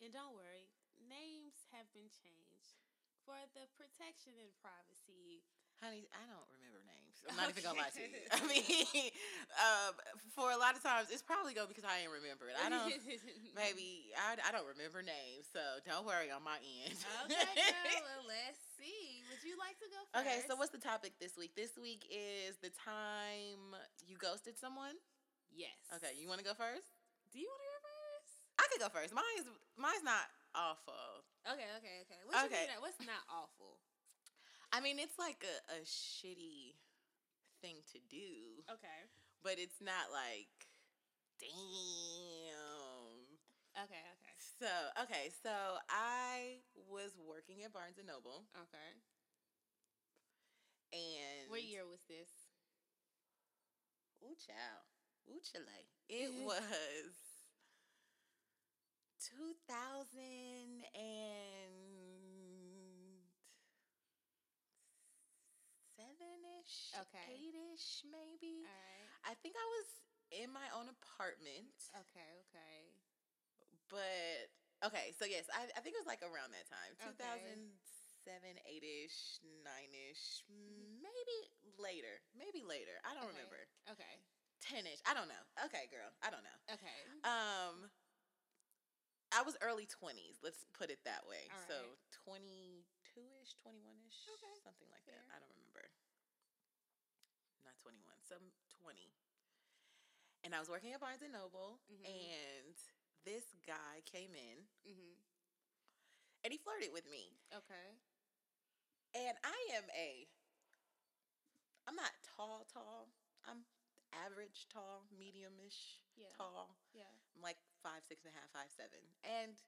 And don't worry, names have been changed for the protection and privacy. Honey, I don't remember names. I'm not even gonna lie to you. I mean, um, for a lot of times, it's probably going because I ain't remember it. I don't. Maybe I, I don't remember names, so don't worry on my end. okay, girl. Well, let's see. Would you like to go first? Okay, so what's the topic this week? This week is the time you ghosted someone. Yes. Okay, you want to go first? Do you want to go first? I could go first. Mine's mine's not awful. Okay, okay, okay. What Okay. you mean? What's not awful? I mean, it's like a, a shitty thing to do, Okay. but it's not like, damn. Okay, okay. So okay, so I was working at Barnes and Noble, Okay. and What year was this? Ooh, child. Ooh, chile. It was 2000 and seven-ish, Okay. eight-ish, maybe. All right. I think I was in my own apartment, Okay, okay. but okay. So yes, I, I think it was like around that time, 2007, eight-ish, nine-ish, maybe later, maybe later. I don't Okay. remember. Okay. 10-ish. I don't know. Okay, girl. I don't know. Okay. Um, I was early twenties. Let's put it that way. So right. twenty two ish, twenty one ish, Okay. something like Fair. that. I don't remember. Not twenty one, some twenty. And I was working at Barnes and Noble, Mhm. and this guy came in Mhm. and he flirted with me. Okay. And I am a. I'm not tall, tall. I'm average tall, medium ish Yeah. tall. Yeah. I'm like five, six and a half, five, seven. And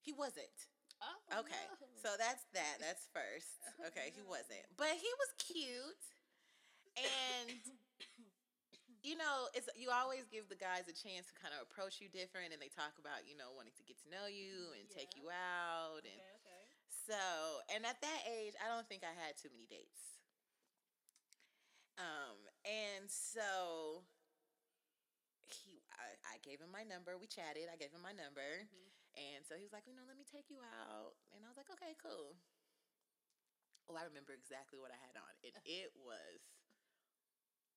he wasn't. Oh. Okay. no. So that's that. That's first. Okay, he wasn't. But he was cute. And you know, it's you always give the guys a chance to kind of approach you different and they talk about, you know, wanting to get to know you and take you out and Okay. Okay. so, and at that age, I don't think I had too many dates. Um, and so he, I, I gave him my number. We chatted. I gave him my number, Mhm. and so he was like, you know, let me take you out. And I was like, okay, cool. Oh, I remember exactly what I had on, and it was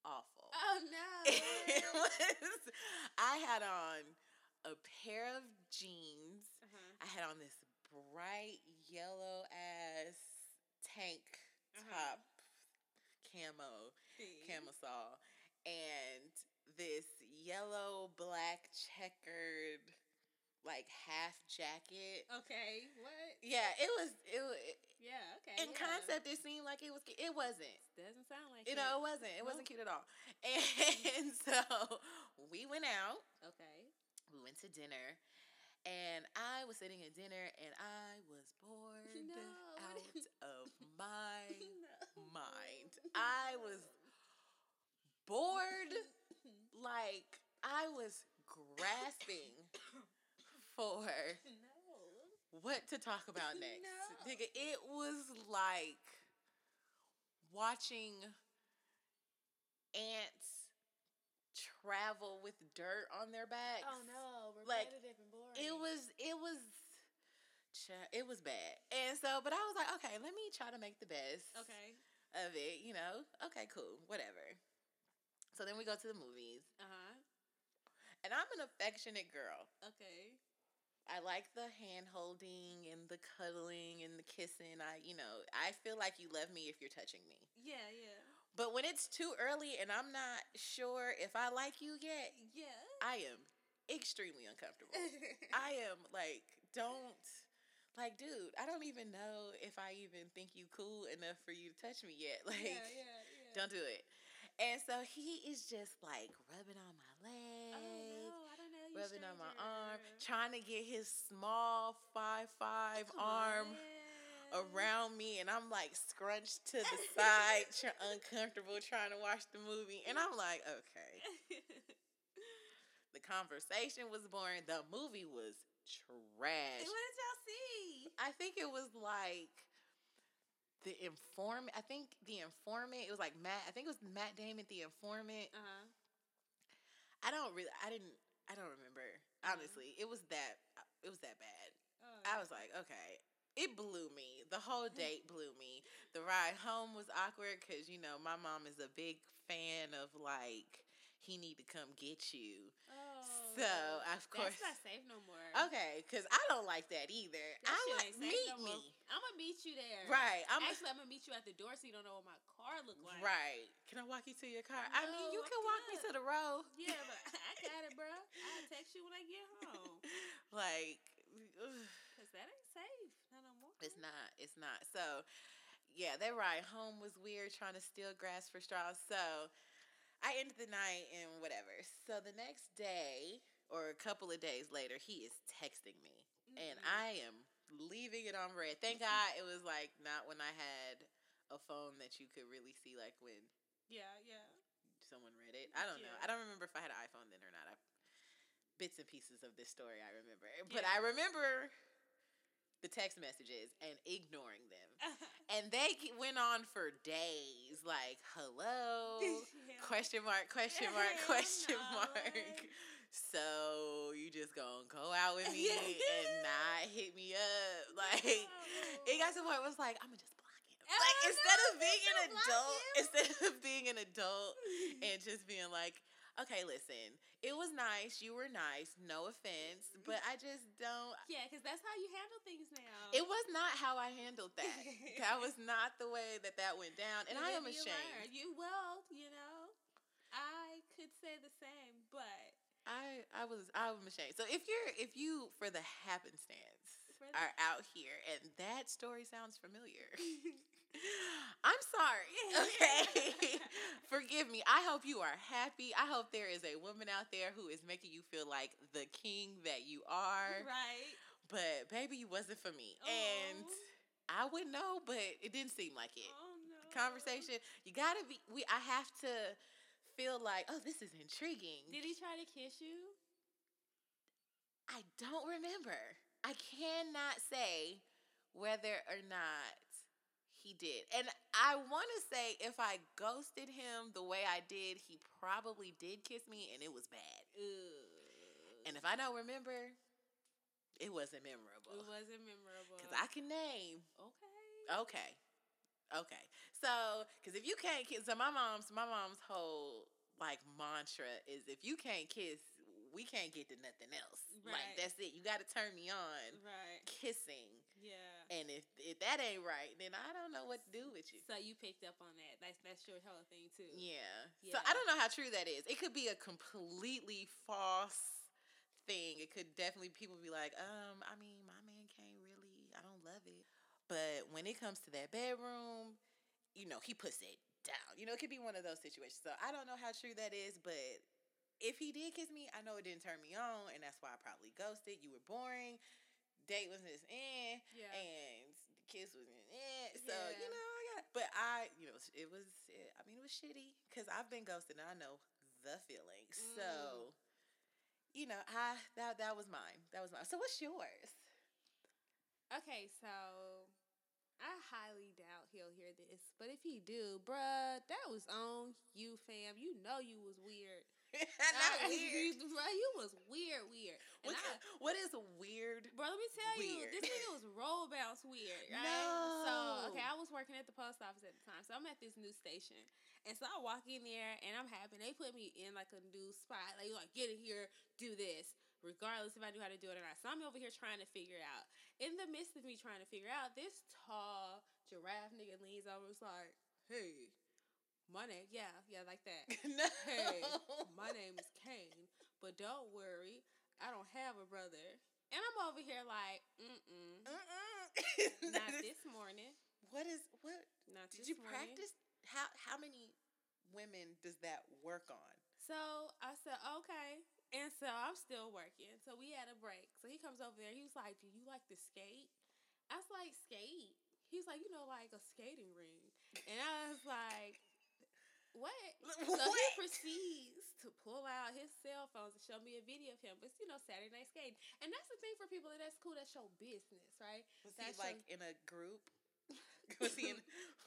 awful. Oh no. it was. I had on a pair of jeans. uh-huh. I had on this bright yellow ass tank Uh-huh. top camo camisole and this yellow black checkered like half jacket. Okay. What? Yeah, it was it, was Yeah. Okay. in yeah. concept it seemed like it was cu- it wasn't. Doesn't sound like You it. know, it wasn't. It wasn't cute at all. And so we went out. Okay. We went to dinner. And I was sitting at dinner and I was bored no. out of my no. mind. I was bored like I was grasping for no. What to talk about next. No. Nigga, it was like watching ants travel with dirt on their backs. Oh no, repetitive like, and boring. It was it was it was bad. And so but I was like, okay, let me try to make the best okay. of it, you know. Okay, cool. Whatever. So then we go to the movies. Uh-huh. And I'm an affectionate girl. Okay. I like the hand holding and the cuddling and the kissing. I, you know, I feel like you love me if you're touching me. Yeah, yeah. But when it's too early and I'm not sure if I like you yet, yeah, I am extremely uncomfortable. I am like, don't like, dude, I don't even know if I even think you cool enough for you to touch me yet. Like, yeah, yeah, yeah. don't do it. And so he is just like rubbing on my oh, leg. Oh no, I don't know. Rubbing on my arm, trying to get his small five five arm around me, and I'm like scrunched to the side, uncomfortable, trying to watch the movie, and I'm like, okay. the conversation was boring. The movie was trash. What did y'all see? I think it was like the informant. I think the informant. It was like Matt. I think it was Matt Damon, the informant. Uh huh. I don't really. I didn't. I don't remember. Honestly, it was that. It was that bad. Oh, I was like, okay. It blew me. The whole date blew me. The ride home was awkward because you know my mom is a big fan of like he need to come get you. Oh, so oh, of course that's not safe no more. Okay, because I don't like that either. That I like meet no me. I'm gonna meet you there. Right. I'm actually a, I'm gonna meet you at the door so you don't know what my car look like. Right. Can I walk you to your car? No, I mean, you can walk me to the road. Yeah, but I got it, bro. I'll text you when I get home. like, cause that ain't safe. Not no more. It's not. It's not. So. Yeah, that ride home was weird trying to steal grass for straws. So I ended the night and whatever. So the next day or a couple of days later, he is texting me, mm-hmm. and I am leaving it on read. Thank God it was like not when I had a phone that you could really see like when. Yeah, yeah. Someone read it. I don't yeah. know. I don't remember if I had an iPhone then or not. I, bits and pieces of this story I remember, but yeah. I remember the text messages and ignoring them. and they went on for days like hello yeah. question mark question mark question mark. So you just gonna go out with me and not hit me up. Like it got to the point where it was like, I'm gonna just block him. Like instead of being an adult, instead of being an adult and just being like, okay, listen, it was nice. You were nice. No offense, mm-hmm. but I just don't. Yeah, because that's how you handle things now. It was not how I handled that. that was not the way that that went down, and I am ashamed. You will, you know. I could say the same, but I I was I'm ashamed. So if you're if you for the happenstance are out here and that story sounds familiar. I'm sorry. Okay. Forgive me. I hope you are happy. I hope there is a woman out there who is making you feel like the king that you are. Right. But baby, it wasn't for me. And I would know, but it didn't seem like it. Oh no. Conversation. You gotta be we I have to feel like, oh, this is intriguing. Did he try to kiss you? I don't remember. I cannot say whether or not he did. And I want to say if I ghosted him the way I did, he probably did kiss me and it was bad. Ugh. And if I don't remember, it wasn't memorable. It wasn't memorable. Because I can name. Okay. Okay. Okay. So, because if you can't kiss, so my mom's, my mom's whole like mantra is if you can't kiss, we can't get to nothing else. Right. Like that's it. You got to turn me on. Right. Kissing. Yeah. And if if that ain't right, then I don't know what to do with you. So you picked up on that. That's that's your whole thing too. Yeah. yeah. So I don't know how true that is. It could be a completely false thing. It could definitely people be like, um, I mean, my man can't really. I don't love it. But when it comes to that bedroom, you know, he puts it down. You know, it could be one of those situations. So I don't know how true that is, but if he did kiss me, I know it didn't turn me on, and that's why I probably ghosted. You were boring. Date was just eh, Yeah. and the kiss was eh. So Yeah. you know, I got. But I, you know, it was. It, I mean, it was shitty because I've been ghosted, and I know the feeling. Mm. So, you know, I that that was mine. That was mine. So what's yours? Okay, so I highly doubt he'll hear this, but if he do, bruh, that was on you, fam. You know you was weird. Not I- weird. you, bruh, you was weird, weird. What, I, what is weird? Bro, let me tell Weird. you, this nigga was roll bounce weird, right? No. So, okay, I was working at the post office at the time, so I'm at this new station, and so I walk in there, and I'm happy. They put me in like a new spot, like like get in here, do this, regardless if I knew how to do it or not. So I'm over here trying to figure it out. In the midst of me trying to figure out, this tall giraffe nigga leans over, and was like, "Hey, my name, yeah, yeah, like that." no. hey, my name is Kane, but don't worry, I don't have a brother. And I'm over here like, mm-mm, Mm-mm. not this morning, What is what? not this morning. Did you morning. practice? How how many women does that work on? So I said, okay. And so I'm still working. So we had a break. So he comes over there. He was like, do you like to skate? I was like, skate? He's like, you know, like a skating ring. And I was like, what? So What? he proceeds to pull out his cell phones and show me a video of him. But you know, Saturday night skating, and that's the thing for people that that's cool. That show business, right? Was That he like in a group? Was he in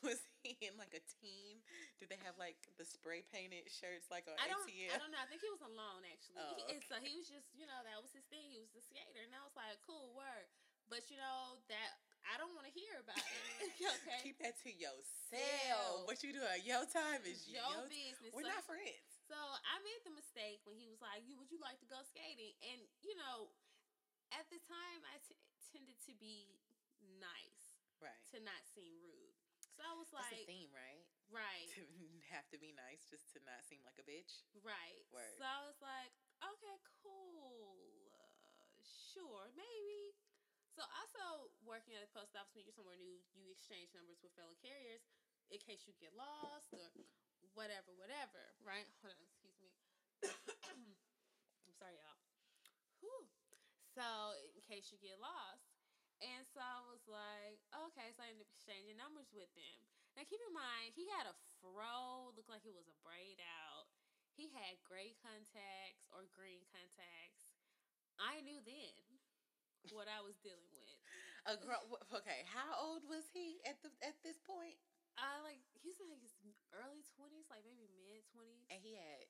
was he in like a team? Did they have like the spray painted shirts like on I don't, ATL? I don't know. I think he was alone actually. Oh, and so he was just, you know, that was his thing. He was the skater, and I was like, cool work. But you know that I don't want to hear about it. okay, Keep that to yourself. Self. What you doing? Your time is your your. business. We're So- not friends. So I made the mistake when he was like, "You would you like to go skating?" And you know, at the time, I t- tended to be nice Right. to not seem rude. So I was That's like, the theme, right? right, To have to be nice just to not seem like a bitch. right. Word. So I was like, okay, cool, uh, sure, maybe. So also working at the post office when you're somewhere new, you exchange numbers with fellow carriers in case you get lost or whatever, whatever. Right? Hold on, excuse me. I'm sorry, y'all. Whew. So in case you get lost. And so I was like, okay, so I ended up exchanging numbers with them. Now keep in mind, he had a fro, looked like it was a braid out. He had gray contacts or green contacts. I knew then what I was dealing with. A girl. Okay, how old was he at the at this point? I like he's like his early twenties, like maybe mid twenties. And he had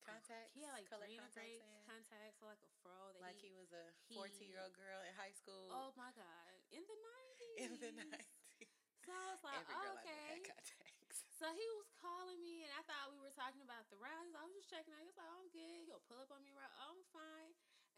contacts. He had like color green gray contacts contacts, or like a fro that Like he, he was a fourteen-year-old girl in high school Oh my god, in the nineties. in the nineties. So I was like, okay. contacts. So he was calling me, and I thought we were talking about the rides. I was just checking out. He was like, oh, I'm good. He'll pull up on me, right? Oh, I'm fine.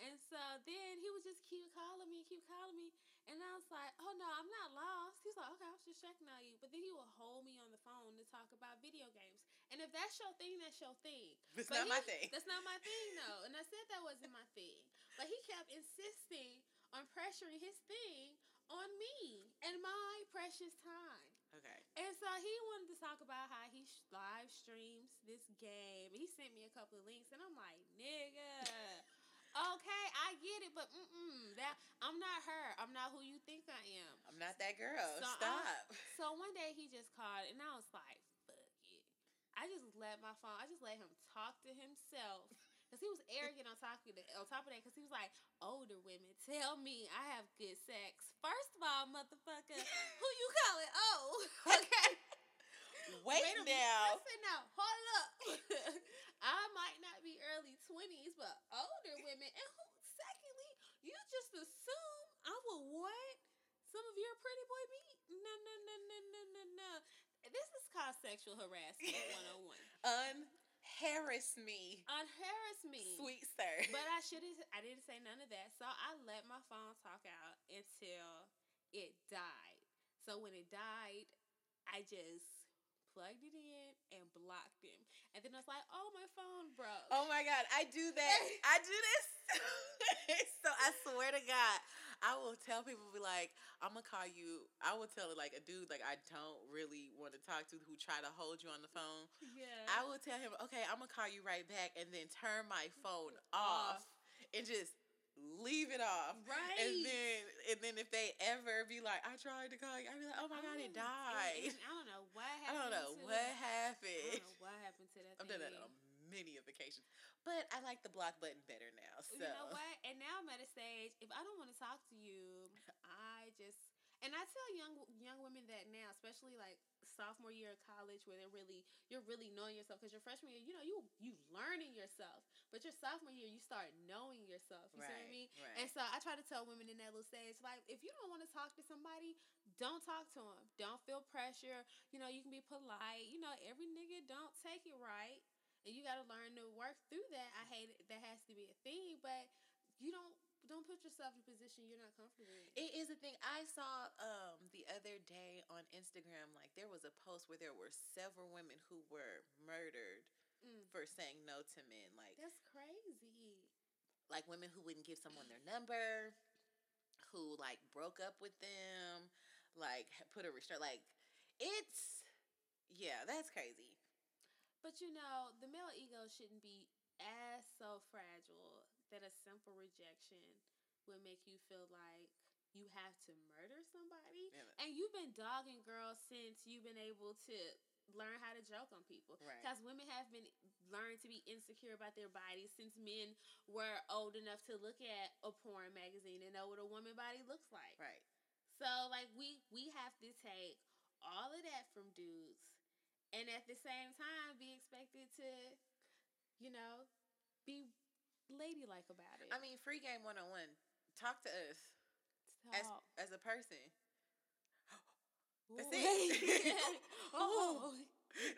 And so then he would just keep calling me, keep calling me. And I was like, oh, no, I'm not lost. He's like, okay, I was just checking on you. But then he would hold me on the phone to talk about video games. And if that's your thing, that's your thing. It's But not my thing. That's not my thing, though. And I said that wasn't my thing. But he kept insisting on pressuring his thing on me and my precious time. Okay. And so he wanted to talk about how he live streams this game. He sent me a couple of links, and I'm like, nigga. Okay, I get it, but mm-mm, that I'm not her. I'm not who you think I am. I'm not that girl. So I- Stop. So one day he just called, and I was like, "Fuck it." I just let my phone. I just let him talk to himself because he was arrogant on top of that. On top of that, because he was like, "Older women tell me I have good sex." First of all, motherfucker, who you call it? Oh, okay. Wait, minute. now. Listen now. Hold up. I might not be early twenties, but older women. And who? Secondly, you just assume I will what? Some of your pretty boy meat? No, no, no, no, no, no, no. This is called sexual harassment 101. Unharass me, Unharass me. sweet sir. But I should have. I didn't say none of that. So I let my phone talk out until it died. So when it died, I just plugged it in and blocked him. And then I was like, "Oh, my phone broke." Oh my god, I do that. I do this. so I swear to God, I will tell people be like, I'm gonna call you. I will tell like a dude like I don't really want to talk to who try to hold you on the phone. Yeah. I will tell him, okay, I'm gonna call you right back, and then turn my phone off, and just leave it off. Right. And then and then if they ever be like, I tried to call you, I'd be like, oh my god, it Oh, died. and- and I don't know what I happened. don't know what I happened. don't know what happened to that I've done that on many of occasions, but I like the block button better now. So You know what? And now I'm at a stage. If I don't want to talk to you, I just and I tell young young women that now, especially like sophomore year of college, where they're really you're really knowing yourself. Because your freshman year, you know, you you learning yourself, but your sophomore year, you start knowing yourself. You see what I mean? right. And so I try to tell women in that little stage, like, if you don't want to talk to somebody, don't talk to them. Don't feel pressure. You know, you can be polite. You know, every nigga don't take it right, and you got to learn to work through that. I hate it. That has to be a thing, but you don't don't put yourself in a position you're not comfortable in. It is a thing. I saw um the other day on Instagram, like there was a post where there were several women who were murdered Mm. for saying no to men. Like That's crazy. like women who wouldn't give someone their number, who like broke up with them, like put a restraint. Like it's yeah, that's crazy. But you know, the male ego shouldn't be as so fragile that a simple rejection would make you feel like you have to murder somebody. And you've been dogging girls since you've been able to learn how to joke on people. Right. Because women have been learned to be insecure about their bodies since men were old enough to look at a porn magazine and know what a woman body looks like. Right. So like we we have to take all of that from dudes and at the same time be expected to, you know, be ladylike about it. I mean, free game one on one. Talk to us as Talk. as a person. That's it. oh.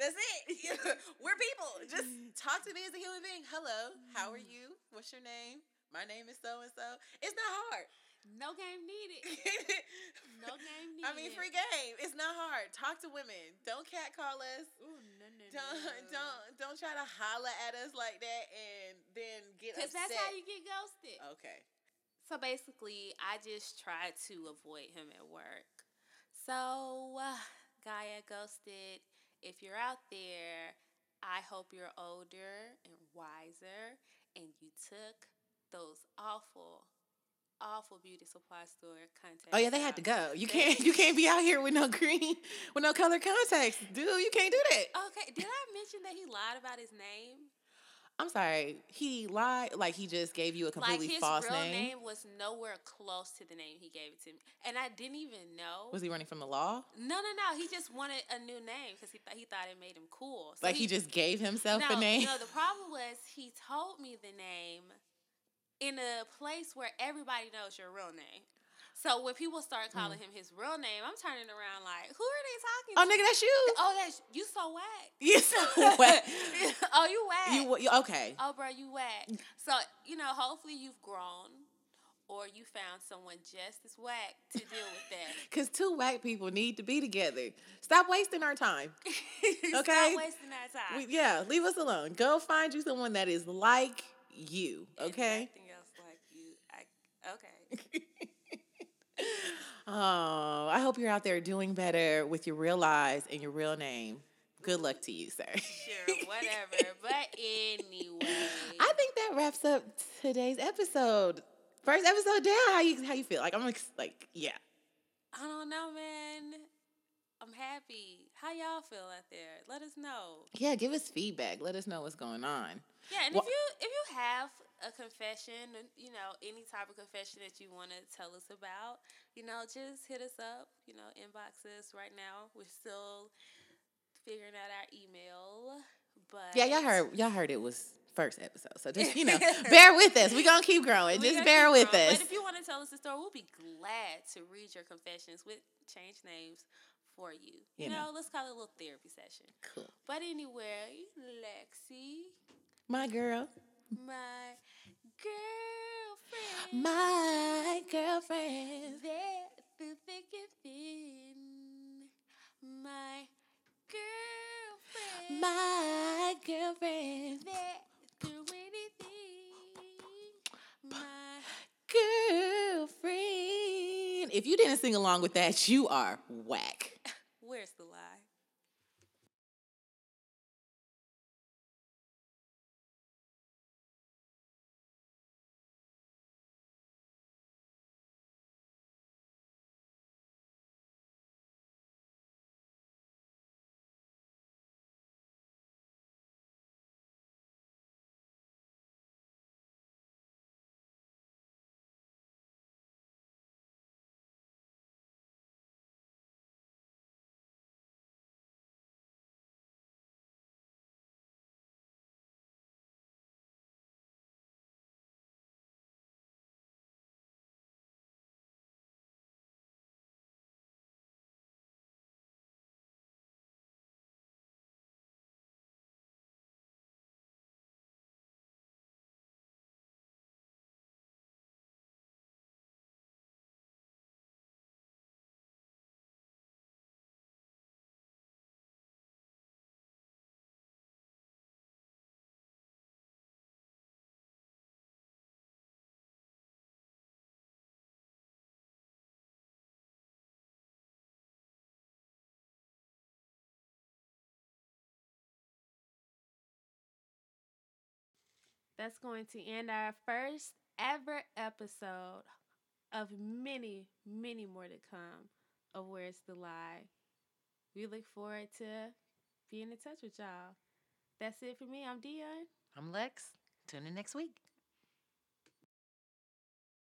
That's it. We're people. Just talk to me as a human being. Hello, how are you? What's your name? My name is so and so. It's not hard. No game needed. No game needed. I mean, free game. It's not hard. Talk to women. Don't catcall us. Ooh, Don't don't don't try to holler at us like that and then get Because that's how you get ghosted. okay. So basically, I just try to avoid him at work. So, uh, Gaia Ghosted, if you're out there, I hope you're older and wiser and you took those awful, awful beauty supply store contacts. Oh yeah, they had to go. You can't you can't be out here with no green with no color contacts, dude. You can't do that. Okay, did I mention that he lied about his name? I'm sorry. He lied. Like he just gave you a completely false name. like his false real name. was nowhere close to the name he gave it to me, and I didn't even know. Was he running from the law? No, no, no. He just wanted a new name because he thought he thought it made him cool. So like he, just gave himself no, a name. No, the problem was he told me the name in a place where everybody knows your real name. So when people start calling hmm. him his real name, I'm turning around like, who are they talking to? oh to? nigga, that's you. Oh, that's you so whack. You so whack. oh, you whack. You you okay? oh, bro, you whack. So you know, hopefully you've grown, or you found someone just as whack to deal with that. Because two white people need to be together. Stop wasting our time. Okay. Stop wasting our time. We, yeah, leave us alone. Go find you someone that is like you. Okay. Nothing else like you. I, okay. Oh, I hope you're out there doing better with your real lives and your real name. Good luck to you, sir. Sure, whatever. but anyway. I think that wraps up today's episode. First episode down. How you how you feel? Like I'm ex- like yeah. I don't know, man. I'm happy. How y'all feel out there? Let us know. Yeah, give us feedback. Let us know what's going on. Yeah, and Wha- if you if you have a confession, you know, any type of confession that you want to tell us about, you know, just hit us up. You know, inbox us right now. We're still figuring out our email, but Yeah, y'all heard y'all heard it was first episode. So just, you know, bear with us. We're gonna keep growing. We Just bear with growing. us. But if you want to tell us a story, we'll be glad to read your confessions with change names for you. You, You know, know. let's call it a little therapy session. Cool. But anyway, Lexi, My girl. my girlfriend, My girlfriend. there through thick and thin, my girlfriend, My girlfriend. there through anything, my Girlfriend. if you didn't sing along with that, you are whack. That's going to end our first ever episode of many, many more to come of Where's the Lie. We look forward to being in touch with y'all. That's it for me. I'm Dion. I'm Lex. Tune in next week.